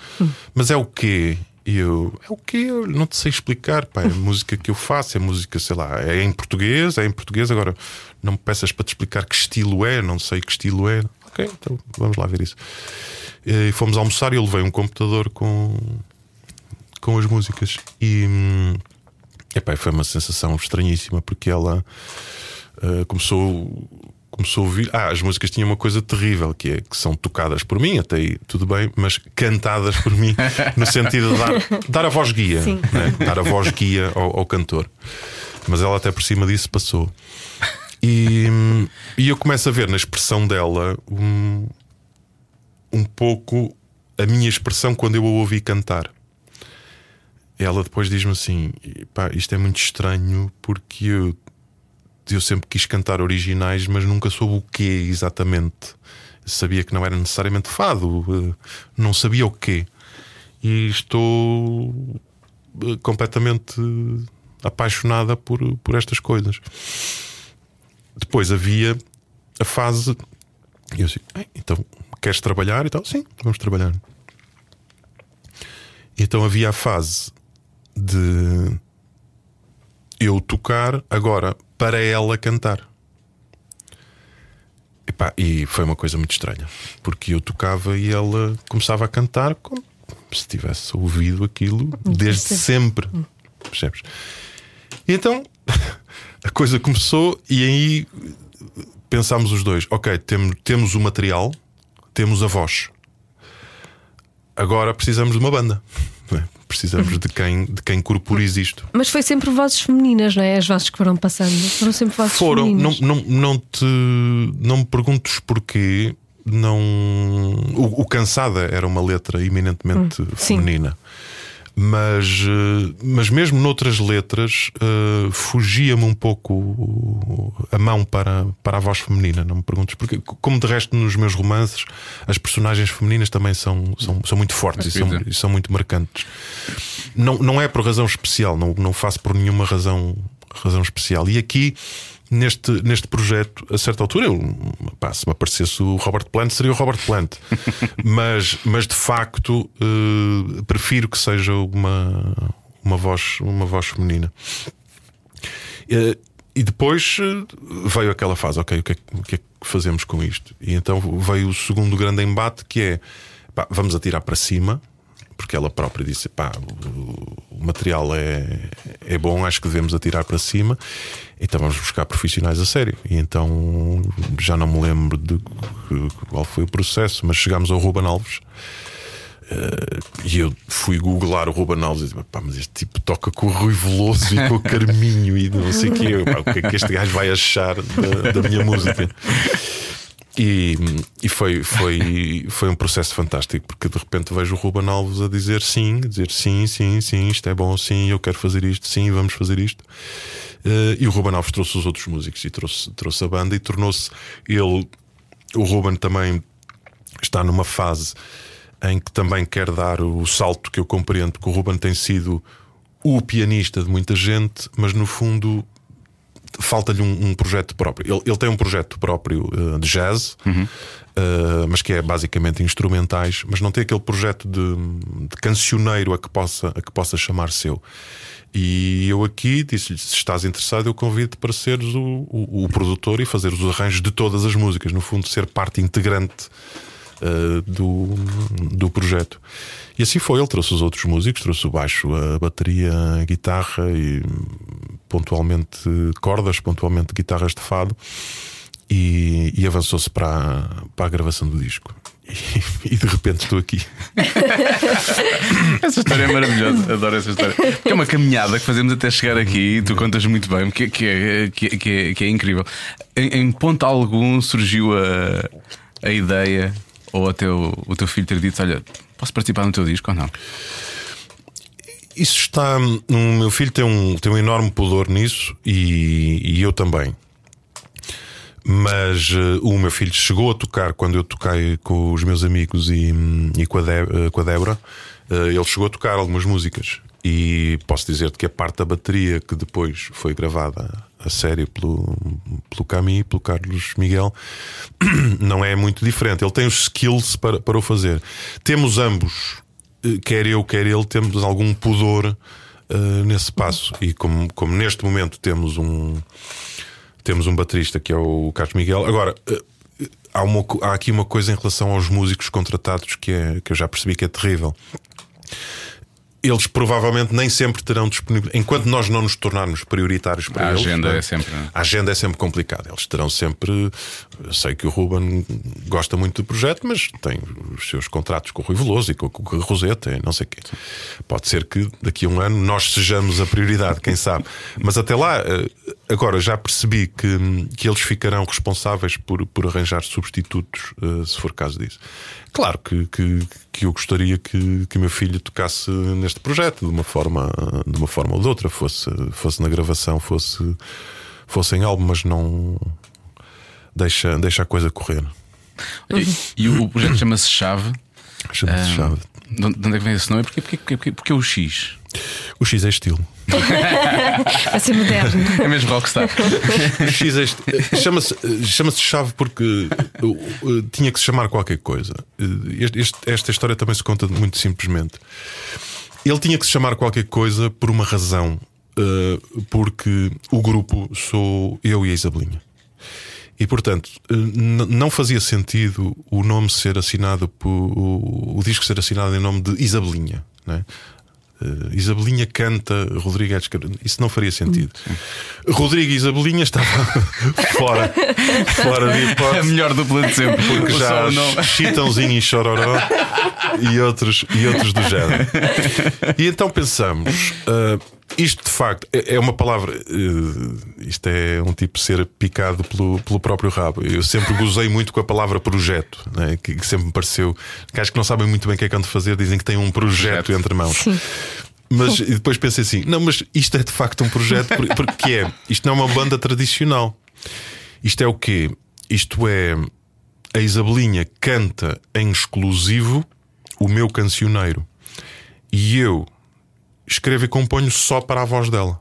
mas é o quê? E eu, é o quê? Eu não te sei explicar, pá. É música que eu faço, é música, sei lá, é em português, é em português. Agora, não me peças para te explicar que estilo é, não sei que estilo é. Ok, então vamos lá ver isso. E fomos almoçar e eu levei um computador com, com as músicas. E epá, foi uma sensação estranhíssima porque ela uh, começou começou a ouvir. Ah, as músicas tinham uma coisa terrível, que é que são tocadas por mim, até aí tudo bem, mas cantadas por mim, no sentido de dar, dar a voz guia, né? dar a voz guia ao, ao, cantor. Mas ela até por cima disso passou. E, e eu começo a ver na expressão dela um, um pouco a minha expressão quando eu a ouvi cantar. Ela depois diz-me assim: pá, isto é muito estranho porque eu eu sempre quis cantar originais, mas nunca soube o quê exatamente. Sabia que não era necessariamente fado, eh, não sabia o quê. E estou eh, completamente apaixonada por, por estas coisas. Depois havia a fase. Eu disse: então queres trabalhar e tal? Sim, vamos trabalhar. Então havia a fase de eu tocar agora para ela cantar. Epá, e foi uma coisa muito estranha, porque eu tocava e ela começava a cantar como se tivesse ouvido aquilo desde sempre. Percebes? E então [laughs] a coisa começou e aí pensámos os dois: ok, temos, temos o material, temos a voz, agora precisamos de uma banda. Precisamos de quem, de quem corporize isto. Mas foi sempre vozes femininas, não é? As vozes que foram passando. Foram sempre vozes foram, femininas. Não, não, não, te, não me perguntes porquê. Não, o, o Cansada era uma letra eminentemente hum, feminina. Sim mas, eh, mas mesmo noutras letras uh, fugia-me um pouco a mão para, para a voz feminina, não me perguntes porque, como de resto nos meus romances, as personagens femininas também são, são, são muito fortes e são, e são, muito marcantes. Não, não é por razão especial, não, não faço por nenhuma razão, razão especial. E aqui neste, neste projeto, a certa altura, eu, pá, se me aparecesse o Robert Plant, seria o Robert Plant. [laughs] mas, mas de facto, uh, prefiro que seja uma, uma, voz, uma voz feminina. Uh, e depois uh, veio aquela fase, ok, o que, é, o que, é, que fazemos com isto? E então veio o segundo grande embate que é pá, vamos atirar para cima porque ela própria disse: pá, o material é, é bom, acho que devemos atirar para cima, então vamos buscar profissionais a sério. E então já não me lembro de qual foi o processo, mas chegámos ao Ruben Alves. Uh, e eu fui googlar o Ruben Alves e disse: pá, mas este tipo toca com o Rui Veloso e com o Carminho e não sei o quê. o que é que este gajo vai achar da, da minha música? E, e foi, foi, [laughs] foi um processo fantástico, porque de repente vejo o Ruben Alves a dizer sim, dizer sim, sim, sim, isto é bom, sim, eu quero fazer isto, sim, vamos fazer isto. Uh, e o Ruben Alves trouxe os outros músicos e trouxe, trouxe a banda e tornou-se ele, o Ruben também está numa fase em que também quer dar o salto que eu compreendo, porque o Ruben tem sido o pianista de muita gente, mas no fundo falta-lhe um, um, projeto próprio. Ele, ele, tem um projeto próprio uh, de jazz, uhum. uh, mas que é basicamente instrumentais, mas não tem aquele projeto de, de cancioneiro a que possa, a que possa chamar seu. E eu aqui disse-lhe: se estás interessado, eu convido-te para seres o, o, o, produtor e fazer os arranjos de todas as músicas, no fundo, ser parte integrante uh, do, do projeto. E assim foi, ele trouxe os outros músicos, trouxe o baixo, a bateria, a guitarra e pontualmente cordas, pontualmente guitarras de fado e, e avançou-se para, para a gravação do disco. E, e, de repente estou aqui. [laughs] essa história é maravilhosa, adoro essa história. é uma caminhada que fazemos até chegar aqui e tu contas muito bem, que, que, é, que, que, é, que é incrível. Em, em ponto algum surgiu a, a ideia, ou até o, o teu filho ter dito: Olha, Posso participar no teu disco ou não? Isso está. O meu filho tem um, tem um enorme pudor nisso e, e eu também. Mas uh, o meu filho chegou a tocar quando eu toquei com os meus amigos e, e com, a De, uh, com a Débora. Uh, ele chegou a tocar algumas músicas. E posso dizer-te que a parte da bateria que depois foi gravada a sério pelo, pelo Camille, pelo Carlos Miguel, [clears throat] não é muito diferente. Ele tem os skills para, para o fazer. Temos ambos eh, quer eu, quer ele, temos algum pudor uh, nesse passo. E como, como neste momento temos um temos um baterista que é o Carlos Miguel. Agora, uh, há, uma, há aqui uma coisa em relação aos músicos contratados que, é, que eu já percebi que é terrível eles provavelmente nem sempre terão disponível. Enquanto nós não nos tornarmos prioritários para a eles, agenda é? é sempre. A agenda é sempre complicada. Eles terão sempre. Eu sei que o Ruben gosta muito do projeto, mas tem os seus contratos com o Rui Veloso e com, com o Roseta, não sei o quê. Pode ser que daqui a um ano nós sejamos a prioridade, quem sabe. Mas até lá, eh, agora já percebi que, que eles ficarão responsáveis por, por arranjar substitutos, eh, se for caso disso. Claro que, que, que eu gostaria que, que meu filho tocasse neste projeto de uma forma, de uma forma ou de outra, fosse, fosse na gravação, fosse, fosse em álbum, mas não deixa, deixa a coisa correr. E, e o projeto chama-se Chave. Chama-se Chave. De onde é que vem esse nome? Porque, porque, porque é o X. O X é estilo. [laughs] a ser moderno. É mesmo rockstar. O X é est- chama-se chama chave porque tinha que se chamar qualquer coisa. Este- este- esta história também se conta muito simplesmente. Ele tinha que se chamar qualquer coisa por uma razão. uh, porque o grupo sou eu e a Isabelinha. E portanto, n- não fazia sentido o nome ser assinado por, o, o disco ser assinado em nome de Isabelinha. Né? Uh, Isabelinha canta Rodrigo Edes. Isso não faria sentido. Rodrigo e Isabelinha estavam [laughs] fora, fora de A hipótese. melhor dupla de sempre. Porque Só já o nome. Chitãozinho e Chororó e outros, e outros do género. E então pensamos, ah, isto de facto é é uma palavra, ah, isto é um tipo ser picado pelo, pelo próprio rabo. Eu sempre gozei muito com a palavra projeto, né, que, que sempre me pareceu. Que acho que não sabem muito bem o que é que de fazer, dizem que têm um projeto Projeto. entre mãos. Mas e depois pensei assim: não, mas isto é de facto um projeto, por- porque é, isto não é uma banda tradicional. Isto é o quê? Isto é a Isabelinha canta em exclusivo o meu cancioneiro e eu escrevo e componho só para a voz dela.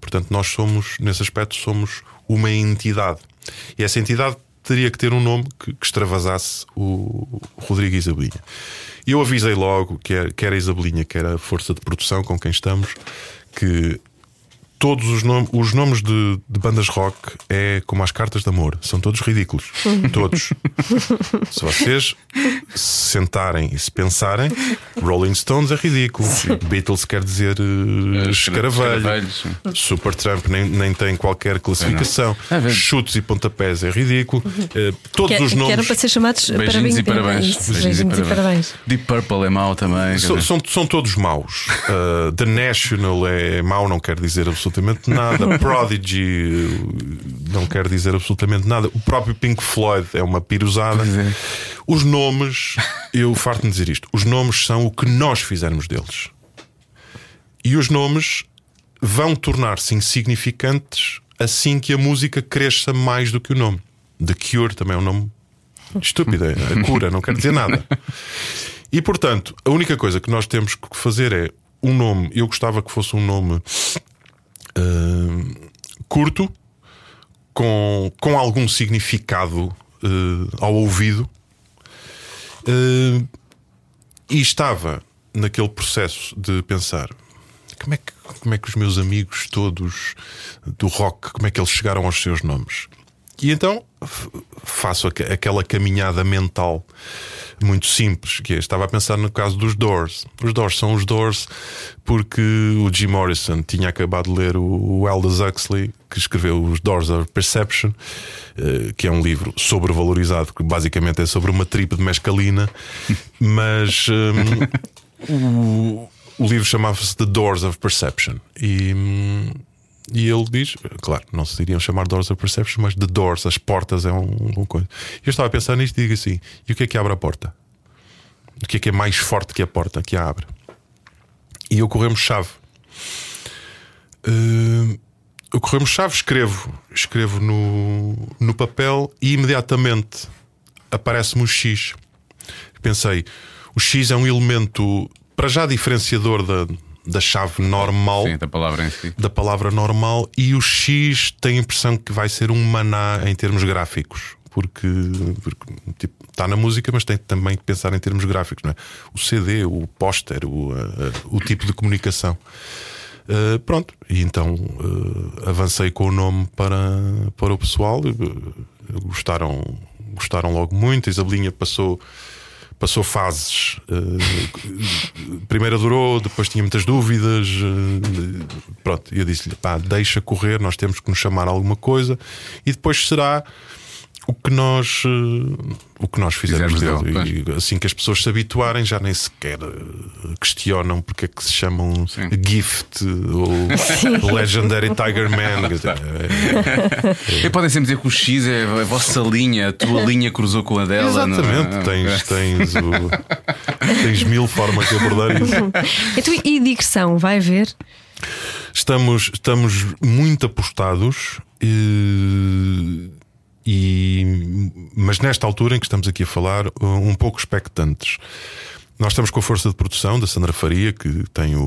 Portanto, nós somos, nesse aspecto, somos uma entidade. E essa entidade teria que ter um nome que, que extravasasse o Rodrigo Isabelinha. E eu avisei logo, quer, quer a Isabelinha, quer a força de produção com quem estamos, que todos os, nom os nomes de, de bandas rock é como as cartas de amor, são todos ridículos. todos. [laughs] se vocês se sentarem e se pensarem, Rolling Stones é ridículo. Beatles quer dizer uh, escaravelho. Escaravelhos. Super Trump nem, nem tem qualquer classificação. É. Chutes e pontapés é ridículo. Uh, todos Que, os que eram nomes. para ser chamados Beijinhos e parabéns. Isso, beijinhos e parabéns. Deep Purple é mau também. dizer. são, são todos maus. Uh, The National é mau, não quer dizer absolutamente nada. [laughs] Prodigy não quer dizer absolutamente nada. O próprio Pink Floyd é uma piruzada. Pois é. Os nomes, eu farto-me dizer isto: os nomes são o que nós fizermos deles. E os nomes vão tornar-se insignificantes assim que a música cresça mais do que o nome. The Cure também é um nome estúpido, é a cura, não quer dizer nada. E portanto, a única coisa que nós temos que fazer é um nome. Eu gostava que fosse um nome curto, com, com algum significado ah, ao ouvido. Ah, e estava naquele processo de pensar como é, que, como é que os meus amigos todos do rock, como é que eles chegaram aos seus nomes? E então faço aqu- aquela caminhada mental muito simples, que é, estava a pensar no caso dos Doors. Os Doors são os Doors porque o Jim Morrison tinha acabado de ler o, o Aldous Huxley, que escreveu os Doors of Perception, eh, que é um livro sobrevalorizado, que basicamente é sobre uma tripe de mescalina, [laughs] mas hum, o, o livro chamava-se The Doors of Perception. E, hum, e ele diz, claro, não se iriam chamar Doors of Perception, mas The Doors, as portas é um, uma coisa. Eu estava a pensar nisto e digo assim: e o que é que abre a porta? O que é que é mais forte que a porta que a abre? E ocorremos chave. Uh, ocorremos chave, escrevo, escrevo no, no papel e imediatamente aparece-me o X. Pensei, o X é um elemento para já diferenciador da, da chave normal Sim, da palavra em si. da palavra normal e o X tem a impressão que vai ser um maná em termos gráficos. Porque, porque, tipo, está na música, mas tem também que pensar em termos gráficos, não é? O CD, o póster, o, uh, o tipo de comunicação. Uh, pronto, e então uh, avancei com o nome para, para o pessoal. gostaram, gostaram logo muito. A Isabelinha passou passou fases. Uh, primeiro adorou, depois tinha muitas dúvidas. Uh, pronto, eu disse-lhe: pá, deixa correr, nós temos que nos chamar alguma coisa e depois será o que nós uh, o que nós fizemos dele. Dele, e assim que as pessoas se habituarem, já nem sequer uh, questionam porque é que se chamam Sim. Gift ou [laughs] Legendary Tiger Man. é, é. podem sempre dizer que o X é a vossa linha, a tua linha cruzou com a dela. Exatamente, é? tens, tens, o, tens mil formas de abordar isso. Então, e digressão, vai ver? Estamos, estamos muito apostados. E e, mas nesta altura em que estamos aqui a falar, um pouco expectantes. Nós estamos com a força de produção da Sandra Faria, que tem o,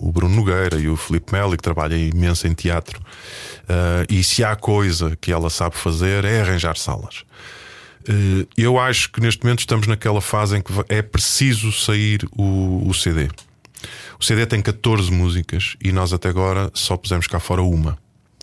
o Bruno Nogueira e o Felipe Melo, que trabalha imenso em teatro. Uh, e se há coisa que ela sabe fazer é arranjar salas. Uh, eu acho que neste momento estamos naquela fase em que é preciso sair o, o CD. O CD tem 14 músicas e nós até agora só pusemos cá fora uma.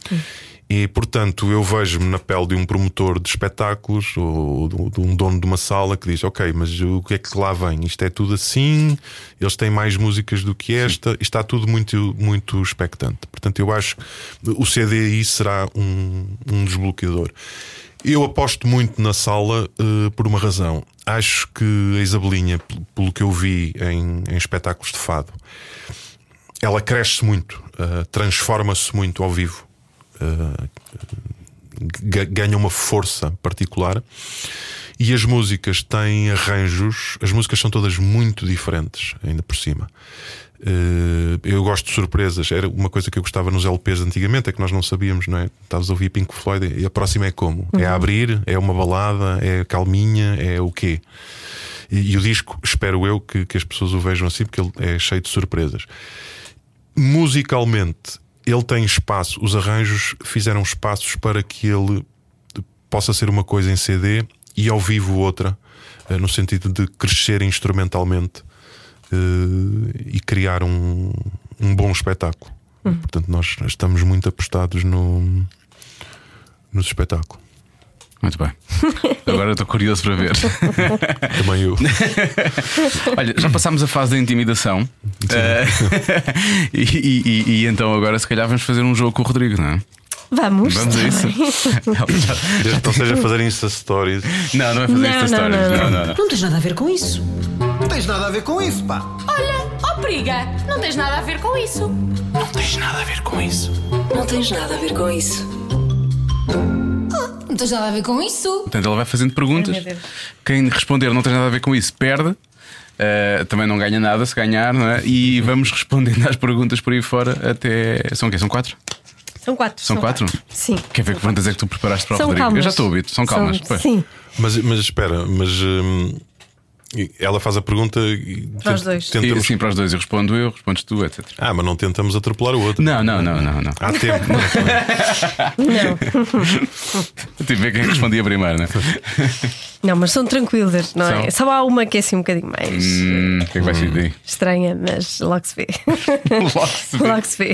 Hum. E, portanto, eu vejo-me na pele de um promotor de espetáculos ou de um dono de uma sala que diz: Ok, mas o que é que lá vem? Isto é tudo assim, eles têm mais músicas do que esta, Sim. está tudo muito, muito expectante. Portanto, eu acho que o CDI será um, um desbloqueador. Eu aposto muito na sala uh, por uma razão. Acho que a Isabelinha, pelo que eu vi em, em espetáculos de fado, ela cresce muito, uh, transforma-se muito ao vivo. Eh, ganha uma força particular. E as músicas têm arranjos, as músicas são todas muito diferentes, ainda por cima. Uh, eu gosto de surpresas. Era uma coisa que eu gostava nos LPs antigamente, é que nós não sabíamos, não é? Estavas a ouvir Pink Floyd e a próxima é como? É uhum. É a abrir? É uma balada? É calminha? É o quê? E, e o disco, espero eu que, que as pessoas o vejam assim, porque ele é cheio de surpresas. Musicalmente, ele tem espaço, os arranjos fizeram espaços para que ele possa ser uma coisa em CD e ao vivo outra, eh, no sentido de crescer instrumentalmente eh, e criar um, um bom espetáculo. Uhum. Portanto, nós estamos muito apostados no, no espetáculo. Muito bem. [laughs] Agora estou curioso para ver. [laughs] Também eu. [laughs] Olha, já passámos a fase da intimidação. Uh, e, e, e, então agora se calhar vamos fazer um jogo com o Rodrigo, não é? Vamos. Vamos a isso. Desde que não seja fazer Insta Stories. Não, não é fazer Insta Stories. Não não, não, não, não. tens nada a ver com isso. Não tens nada a ver com isso, pá. Olha, ó oh, periga, não tens nada a ver com isso. Não tens nada a ver com isso. Não tens nada a ver com isso. Não tens nada a ver com isso. Portanto, ela vai fazendo perguntas. Ai, Quem responder não tem nada a ver com isso, perde. Uh, também não ganha nada se ganhar, não é? E [laughs] vamos respondendo às perguntas por aí fora até. São o quê? São quatro? São quatro. São, são quatro? quatro? Sim. Quer ver que perguntas é que tu preparaste para o são Rodrigo? Calmas. Eu já estou a ouvir, são calmas. São, sim. Mas, mas espera, mas. Hum ela faz a pergunta e para os dois. Tentamos... Sim, para os dois. Eu respondo eu, respondes tu, etc. Ah, mas não tentamos atropelar o outro. Não, não, não, não. não. Há tempo. não. [laughs] Tive a ver quem respondia primeiro, não é? [laughs] Não, mas são tranquilas, não é? Só há uma que é assim um bocadinho mais. Hum, o que é que vai ser daí? Estranha, mas [laughs] logo se vê. logo se vê. logo se vê.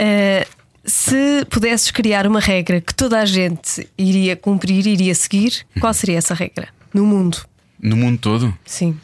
Uh, se pudesses criar uma regra que toda a gente iria cumprir, iria seguir, qual seria essa regra? No mundo. No mundo todo? Sim.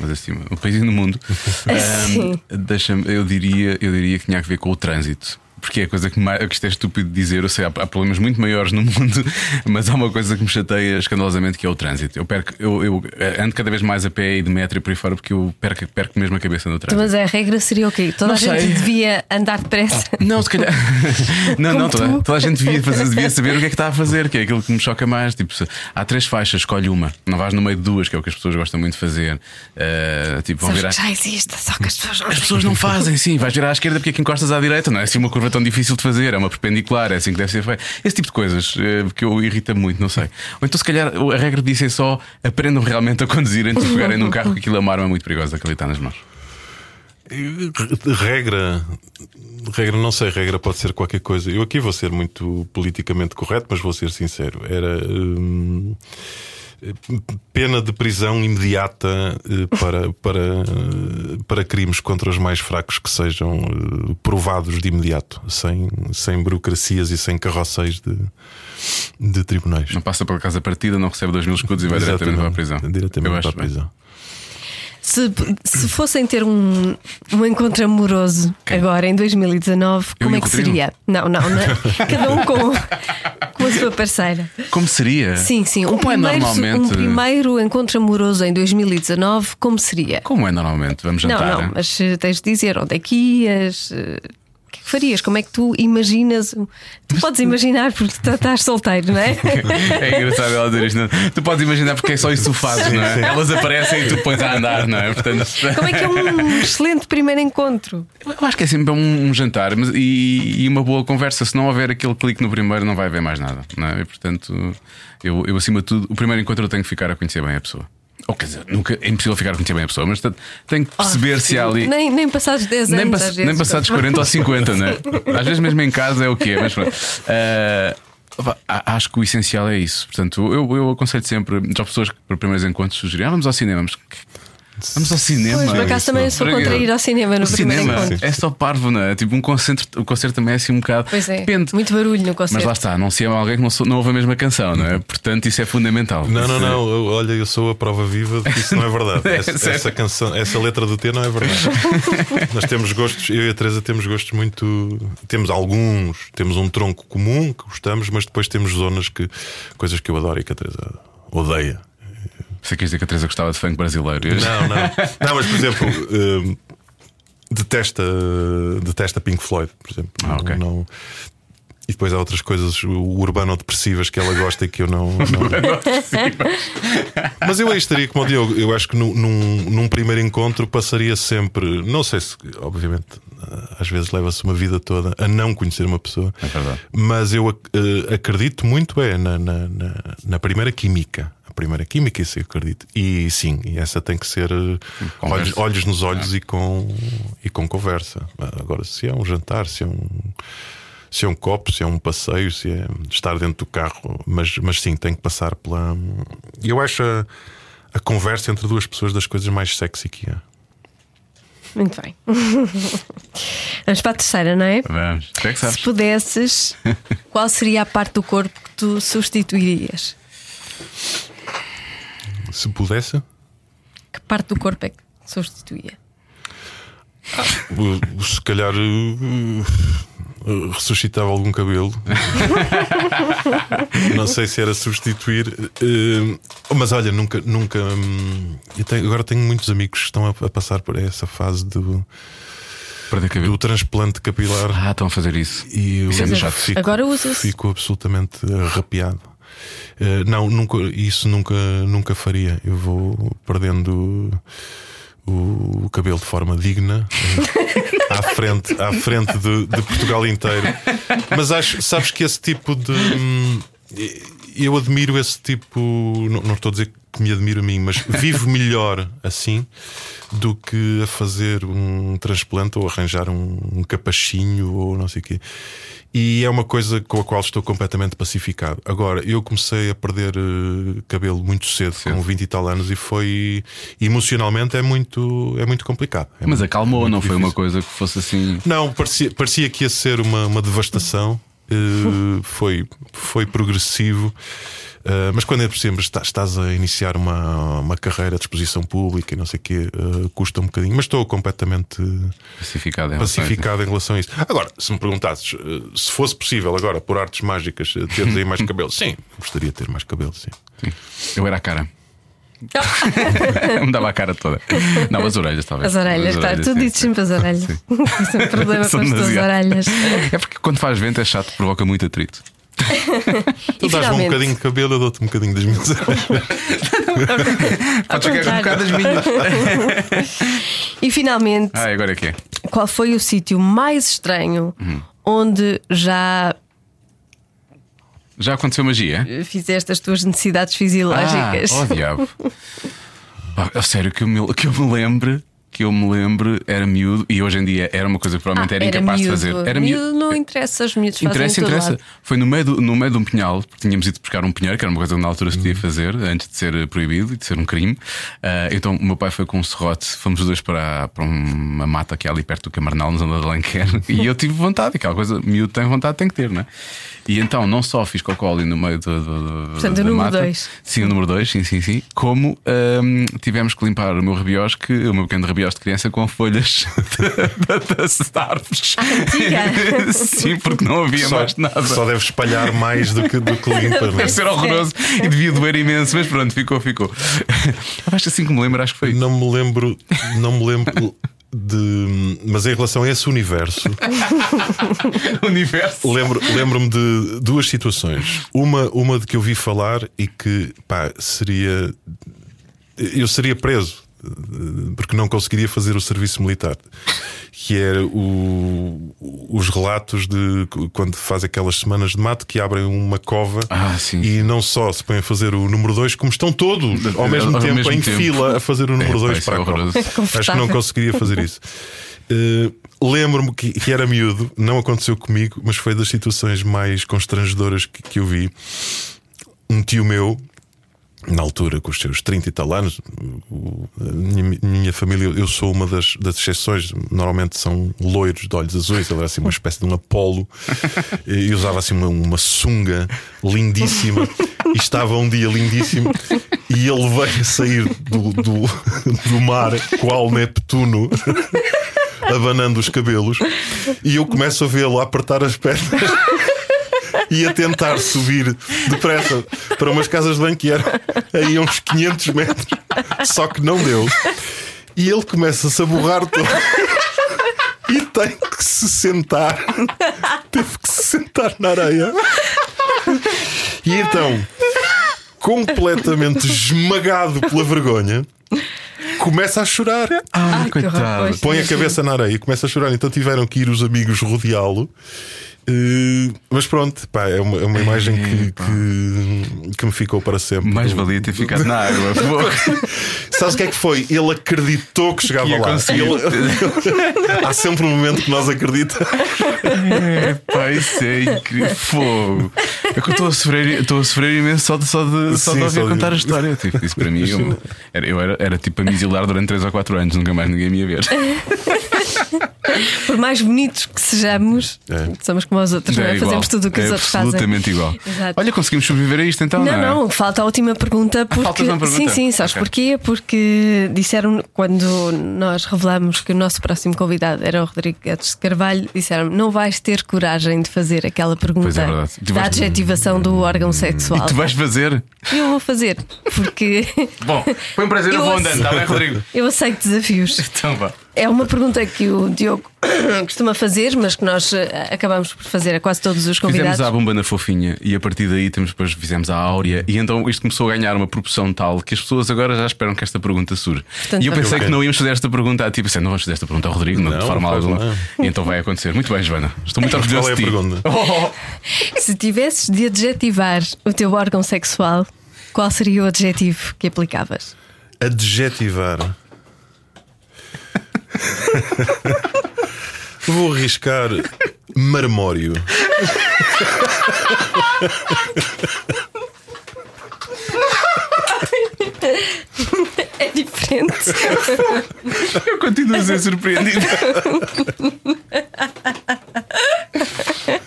Mas assim, o país no mundo. [laughs] um, eu diria, eu diria que tinha a ver com o trânsito porque é a coisa que, mais, que isto é estúpido de dizer. Eu sei, há, há, problemas muito maiores no [laughs] mundo, mas há uma coisa que me chateia escandalosamente que é o trânsito. Eu, perco, eu, eu ando cada vez mais a pé e de metro e por aí fora porque eu perco, perco mesmo a cabeça no trânsito. Mas a regra seria o quê? Toda não a sei. gente devia andar depressa? [laughs] Não, se calhar. [laughs] não, não, toda, toda, a gente devia, fazer, devia saber o que é que está a fazer, que é aquilo que me choca mais. Tipo, se, há três faixas, escolhe uma. Não vais no meio de duas, que é o que as pessoas gostam muito de fazer. Uh, tipo, vão virar... já existe, só que as pessoas não As pessoas não fazem, sim. Vais virar à esquerda porque é que encostas à direita. Não é assim uma curva tão difícil de fazer é uma perpendicular, é assim que deve ser feito. Esse tipo de coisas eh, que eu irrita muito, não sei. Ou então, se calhar, a regra disso é só aprendam realmente a conduzir antes de pegarem num carro, que aquilo é uma arma muito perigosa que ali está nas mãos. Regra, regra, não sei, regra pode ser qualquer coisa. Eu aqui vou ser muito politicamente correto, mas vou ser sincero. Era. Hum, pena de prisão imediata eh, para, [laughs] para, eh, para crimes contra os mais fracos que sejam eh, provados de imediato, sem, sem burocracias e sem carroceiros de, de tribunais. Não passa pela casa partida, não recebe 2 mil escudos e vai diretamente para a prisão. Eu Diretamente acho para a prisão. Se, se fossem ter um, um encontro amoroso agora em 2019, Eu como é que seria? Não, não, não. [laughs] Cada um com, com a sua parceira. Como seria? Sim, sim. Um Como é primeiro, normalmente? um primeiro encontro amoroso em 2019, como seria? Como é normalmente? Vamos Não, jantar. não, mas eh, tens de dizer onde é que ias. O que é que farias? Como é que tu imaginas? Tu podes imaginar porque tu estás solteiro, não é? [laughs] É engraçado ela dizer isto. não? Tu podes imaginar porque é só isso que tu fazes, não é? Elas aparecem e tu pões a andar, não é? Portanto, Como é que é um excelente primeiro encontro? eu acho que é sempre um, um jantar mas- e, e uma boa conversa. Se não houver aquele clique no primeiro, não vai haver mais nada, não é? E, portanto, eu, eu acima de tudo, o primeiro encontro eu tenho que ficar a conhecer bem a pessoa. Ou quer dizer, nunca, é impossível ficar a conhecer bem a pessoa, mas tenho que perceber se há ali. Nem, nem passados 10 anos. Nem, pass- às vezes. nem passados 40 ou 50, né? Às vezes mesmo em casa é o que é, mas pronto. Ah, a- acho que o essencial é isso. Portanto, eu, eu aconselho sempre, já pessoas que para primeiros encontros sugerem, ah, vamos ao cinema. Mas, vamos ao cinema. Pois, por acaso também sou contra ir ao cinema no O primeiro cinema encontro. é só parvo, não é? Tipo, um concerto, o concerto também é assim um bocado. Pois é, Depende. muito barulho no Mas concerto. lá está, não se ama alguém que não, sou- não ouve a mesma canção, não é? Portanto, isso é fundamental. Não, não, não. eu- Olha, eu sou a prova viva de que isso não é verdade. [laughs] É Essa, essa canção, essa letra do T não é verdade. [laughs] Nós temos gostos, eu e a Teresa temos gostos muito. Temos alguns, temos um tronco comum que gostamos, mas depois temos zonas que. coisas que eu adoro e que a Teresa odeia. Você quer dizer que a Teresa gostava de funk brasileiro? Não, não. [laughs] Não, mas por exemplo, hum, detesta, detesta Pink Floyd, por exemplo. Ah, ok. Não- não- E depois há outras coisas urbano-depressivas que ela gosta e que eu não. não- [laughs] Mas eu aí estaria como o Diogo. Eu acho que num, num, primeiro encontro passaria sempre. Não sei se, obviamente, às vezes leva-se uma vida toda a não conhecer uma pessoa. É. Mas eu ac- eh, acredito muito é na, na, na, na primeira química. Primeira química, isso eu acredito. E sim, e essa tem que ser eh, olhos, olhos nos olhos e, com, e com conversa. Agora, se é um jantar, se é um. Se é um copo, se é um passeio, se é estar dentro do carro, mas, mas sim, tem que passar pela. Eu acho a, a conversa entre duas pessoas das coisas mais sexy que é. Muito bem. [laughs] Vamos para a terceira, não é? Vamos, é que sabes. Se pudesses, qual seria a parte do corpo que tu substituirias? Se pudesse, Que parte do corpo é que substituía? uh, se calhar uh, uh, ressuscitava algum cabelo. [laughs] Não sei se era substituir, uh, mas olha, nunca, nunca. hum, eu tenho- agora tenho muitos amigos que estão a, a passar por essa fase do, Perder cabelo. do transplante capilar. Ah, estão a fazer isso. E eu Isso é fico, Agora usa-se. fico absolutamente arrepiado. Eh, não, nunca, isso nunca, nunca faria. Eu vou perdendo o, o cabelo de forma digna eh, [laughs] à frente, à frente de, de Portugal inteiro. Mas acho, sabes que esse tipo de. hum, Eu admiro esse tipo. Não, não estou a dizer que me admiro a mim, mas [laughs] vivo melhor assim do que a fazer um transplante ou arranjar um, um capachinho ou não sei o quê. E é uma coisa com a qual estou completamente pacificado. Agora, eu comecei a perder eh, cabelo muito cedo, com 20 e tal anos, e foi emocionalmente é muito, é muito complicado. É Mas muito- acalmou, muito não foi uma difícil. coisa que fosse assim. Não, parecia, parecia que ia ser uma, uma devastação. Eh, foi, foi progressivo. Eh, mas quando é por cima está- estás a iniciar uma, uma carreira de exposição pública e não sei o quê, eh, custa um bocadinho. Mas estou completamente Pacificado em relação a isso. pacificado em relação a isso. Agora, se me perguntasses se fosse possível agora, por artes mágicas, teres aí mais [laughs] cabelo, sim, gostaria de ter mais cabelo, sim. Sim. Eu era a cara. [laughs] Me dava a cara toda. Não, as orelhas, talvez. As orelhas, claro. Tu sim, dizes sim. sempre as orelhas. [laughs] Isso é um problema com São as tuas orelhas. É porque quando faz vento é chato, provoca muito atrito. [laughs] Tu dás-me um bocadinho de cabelo, eu dou-te um bocadinho das minhas orelhas. Pode chegar um bocado das minhas. E finalmente, Ah, agora é que é. qual foi o sítio mais estranho Uhum. onde já Já aconteceu magia? fizeste as tuas necessidades fisiológicas? Ah, oh diabo. [laughs] A sério, que eu me, que eu me lembre. Que eu me lembro era miúdo e hoje em dia era uma coisa que provavelmente era, incapaz miúdo. de fazer. Era miúdo. Não interessa, os miúdos Interessa, interessa. lado. Foi no meio, do, no meio de um pinhal, porque tínhamos ido buscar um pinheiro, que era uma coisa que na altura se podia fazer, antes de ser proibido e de ser um crime. Ah, então o meu pai foi com um serrote, fomos os dois para, para uma mata que é ali perto do Camarnal, na zona de Alenquer, [laughs] e eu tive vontade, aquela coisa, miúdo tem vontade, tem que ter, não é? E então não só fiz cocó ali no meio do, do, Portanto, da o número mata, dois. Sim, o número 2, sim, sim, sim. Como ahm, tivemos que limpar o meu rabiosque, o meu pequeno rabiosque de criança, com folhas das árvores. antiga. sim, porque não havia Só, mais nada. só deve espalhar mais do que, do que limpa. é? Deve ser horroroso e devia doer imenso, mas pronto, ficou, ficou. [laughs] Acho assim que me lembro, acho que foi. Não me lembro, não me lembro de. Mas em relação a esse universo, [laughs] universo. lembro- lembro-me de duas situações. Uma, uma de que eu vi falar e que pá, seria. Eu seria preso porque não conseguiria fazer o serviço militar. Que era o- os relatos de quando faz aquelas semanas de mato que abrem uma cova Ah, sim. e não só se põem a fazer o número 2, como estão todos ao mesmo Ao tempo mesmo em tempo. fila a fazer o número É, pá, 2 isso para é a cova. horroroso. Acho que não conseguiria fazer isso. Eh, Lembro-me que, que era miúdo, não aconteceu comigo, mas foi das situações mais constrangedoras que, que eu vi. Um tio meu, na altura, com os seus 30 e tal anos, minha, minha família, eu sou uma das, das exceções, normalmente são loiros de olhos azuis, ele era assim uma espécie de um Apolo [laughs] e usava assim uma, uma sunga lindíssima e estava um dia lindíssimo e ele veio a sair do, do, do mar, qual Neptuno. Abanando os cabelos, e eu começo a vê-lo a apertar as pernas e a tentar subir depressa para umas casas de banho que eram aí a uns 500 metros, só que não deu. E ele começa-se a borrar todo e tem que se sentar. Teve que se sentar na areia. E então, completamente esmagado pela vergonha, começa a chorar. Ah, horror, pois. Põe a cabeça na areia e começa a chorar. Então tiveram que ir os amigos rodeá-lo. Eh, mas pronto, pá, é uma, é uma imagem que, que, que me ficou para sempre. Mais valia ter ficado na água. [laughs] Sabes o que é que foi? Ele acreditou que chegava lá. Ele- Há sempre um momento que nós acreditamos. É, pá, isso é incrível. Fogo. É que eu estou a sofrer, estou a sofrer imenso só de, só de, só Sim, de ouvir só de- contar a história. Tipo, isso para mim, eu, era, eu era, era tipo a me exilar durante 3 ou 4 anos, nunca mais ninguém me ia ver. [laughs] Por mais bonitos que sejamos, É. somos como os outros, não é? igual. Fazemos tudo o que é os outros fazem. absolutamente igual. Exato. Olha, conseguimos sobreviver a isto então, não, Não, é? não, falta a última pergunta porque falta uma pergunta? sim, sim, sabes Ok. porquê? Porque disseram quando nós revelamos que o nosso próximo convidado era o Rodrigo Guedes de Carvalho, disseram não vais ter coragem de fazer aquela pergunta é da vais- adjetivação do órgão sexual. E tu vais fazer? Eu vou fazer, porque Bom, foi um prazer, eu, vou andando, está bem, Rodrigo? eu aceito desafios. Então vá. É uma pergunta que o Diogo [coughs] costuma fazer, mas que nós eh, acabamos por fazer a quase todos os Fizemos convidados. a bomba na fofinha e a partir daí temos, depois fizemos a áurea e então isto começou a ganhar uma proporção tal que as pessoas agora já esperam que esta pergunta surja. Portanto, e eu pensei que não íamos fazer esta pergunta a ti, pensei, não vamos fazer esta pergunta ao Rodrigo, não, de Não, forma faz alguma. E então vai acontecer. Muito bem, Joana. Estou muito orgulhoso [laughs] qual é a de pergunta? [laughs] Oh, Se tivesses de adjetivar o teu órgão sexual, qual seria o adjetivo que aplicavas? Adjetivar. [laughs] Vou arriscar marmório. É diferente. eu continuo a ser surpreendido. [laughs]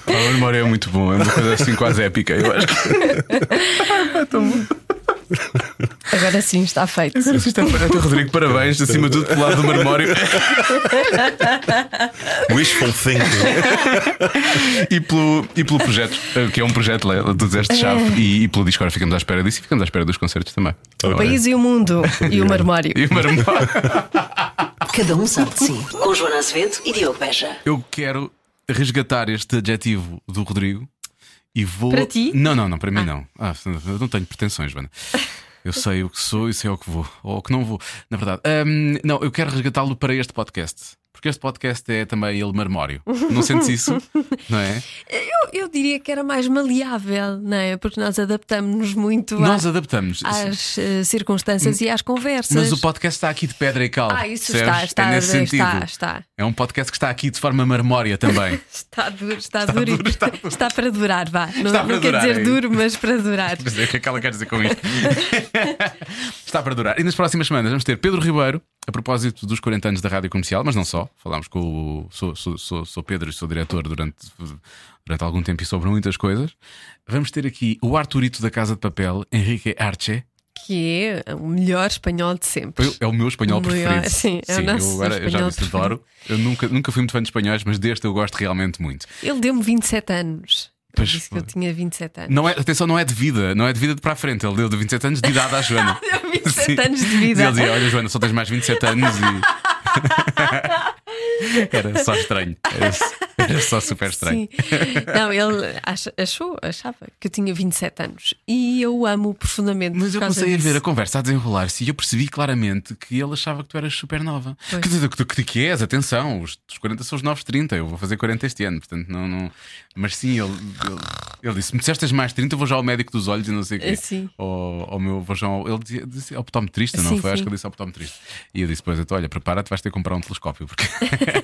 A memória é muito bom, é uma coisa assim quase épica. Eu acho [laughs] que [laughs] Agora sim, está feito. Agora sim está feito. Rodrigo, parabéns, acima de tudo, pelo lado do marmório [laughs] Wishful thinking. [laughs] e pelo, e pelo projeto, eh, que é um projeto do Zeste Chave, e, e pelo disco. Agora ficamos à espera disso e ficamos à espera dos concertos também. O país e o mundo e o marmório. E o marmório. Cada um sabe de si. Com Joana Azevedo e Diogo Beja. Eu quero resgatar este adjetivo do Rodrigo e vou. Para ti? Não, não, não, para mim não. Ah, eu não tenho pretensões, Joana. Eu sei o que sou e sei ao que vou, ou o que não vou, na verdade. Ahm, não, eu quero resgatá-lo para este podcast. Porque este podcast é também ele marmório. Não sentes isso? [laughs] Não é? Eu, eu diria que era mais maleável, não é? Porque nós adaptamos-nos muito Nós à- adaptamos. às eh, circunstâncias e às conversas. Mas o podcast está aqui de pedra e cal. Ah, isso percebes? está, está, é nesse sentido. está, está. É um podcast que está aqui de forma marmória também. [laughs] Está duro, está, duro, e- duro, está duro. está para durar, vá. Não, Está não quer durar, dizer é duro, mas para durar. Mas é o que é que ela quer dizer com isto? [laughs] Está para durar. E nas próximas semanas vamos ter Pedro Ribeiro, a propósito dos 40 anos da Rádio Comercial, mas não só. Falámos com o. Sou, sou, sou, sou Pedro e sou diretor durante, durante algum tempo e sobre muitas coisas. Vamos ter aqui o Arturito da Casa de Papel, Henrique Arce. Que é o melhor espanhol de sempre. É o meu espanhol O maior- preferido. sim, é o nosso eu, agora, eu já disse, adoro. Eu nunca, nunca fui muito fã de espanhóis, mas deste eu gosto realmente muito. Ele deu-me 27 anos. Pois disse que eu tinha 27 anos. Não é, atenção, não é de vida, não é de vida de para a frente. Ele deu de 27 anos de idade à Joana. [laughs] Deu 27 Sim. anos de vida. E ele dizia: Olha, Joana, só tens mais 27 anos e. [laughs] Era só estranho. Era, era só super estranho. Sim. Não, ele achou, achava que eu tinha 27 anos. E eu amo profundamente. Mas eu comecei a ver disso. a conversa a desenrolar-se e eu percebi claramente que ele achava que tu eras super nova. Pois. Quer dizer, que, que, que és, atenção, os, os 40 são os novos 30, eu vou fazer 40 este ano, portanto não. não... Mas sim, ele, ele, ele disse: me disseste mais 30, eu vou já ao médico dos olhos e não sei o quê. Sim. Ao, ao meu, vou já ao, ele dizia, dizia optometrista, não Sim, foi? Acho sim. que ele disse optometrista. E eu disse: Pois, então, olha, prepara-te, vais ter que comprar um telescópio. Porque...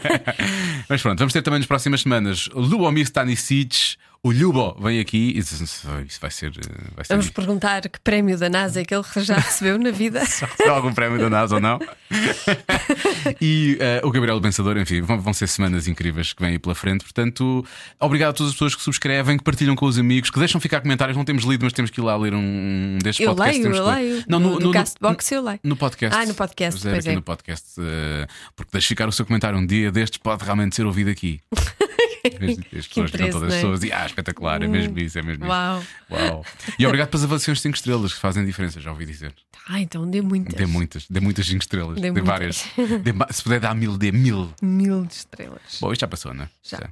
[laughs] Mas pronto, vamos ter também nas próximas semanas Lubomir Stanisic. O Lubo vem aqui e diz: Isso vai ser. eh, Vai ser Vamos perguntar que prémio da NASA é que ele já recebeu na vida. [laughs] se algum prémio da NASA ou não. [laughs] e eh, o Gabriel Pensador, enfim, vão, vão ser semanas incríveis que vêm aí pela frente. Portanto, obrigado a todas as pessoas que subscrevem, que partilham com os amigos, que deixam ficar comentários. Não temos lido, mas temos que ir lá ler um destes Eu podcasts. leio, eu leio. Não, No- no Castbox eu leio. No podcast. Ah, no podcast, pois aqui é. no podcast. eh, porque deixe ficar o seu comentário um dia destes pode realmente ser ouvido aqui. [laughs] [laughs] As pessoas ficam todas é? pessoas e ah, espetacular, é mesmo isso, é mesmo Uau. isso. Uau. E obrigado pelas avaliações de 5 estrelas que fazem diferença, já ouvi dizer. Ah, então dê muitas. Dê muitas, dê muitas 5 estrelas, Dê dê, várias. Dê se puder dar mil, dê mil. Mil de estrelas. Bom, isto já passou, não é? Já.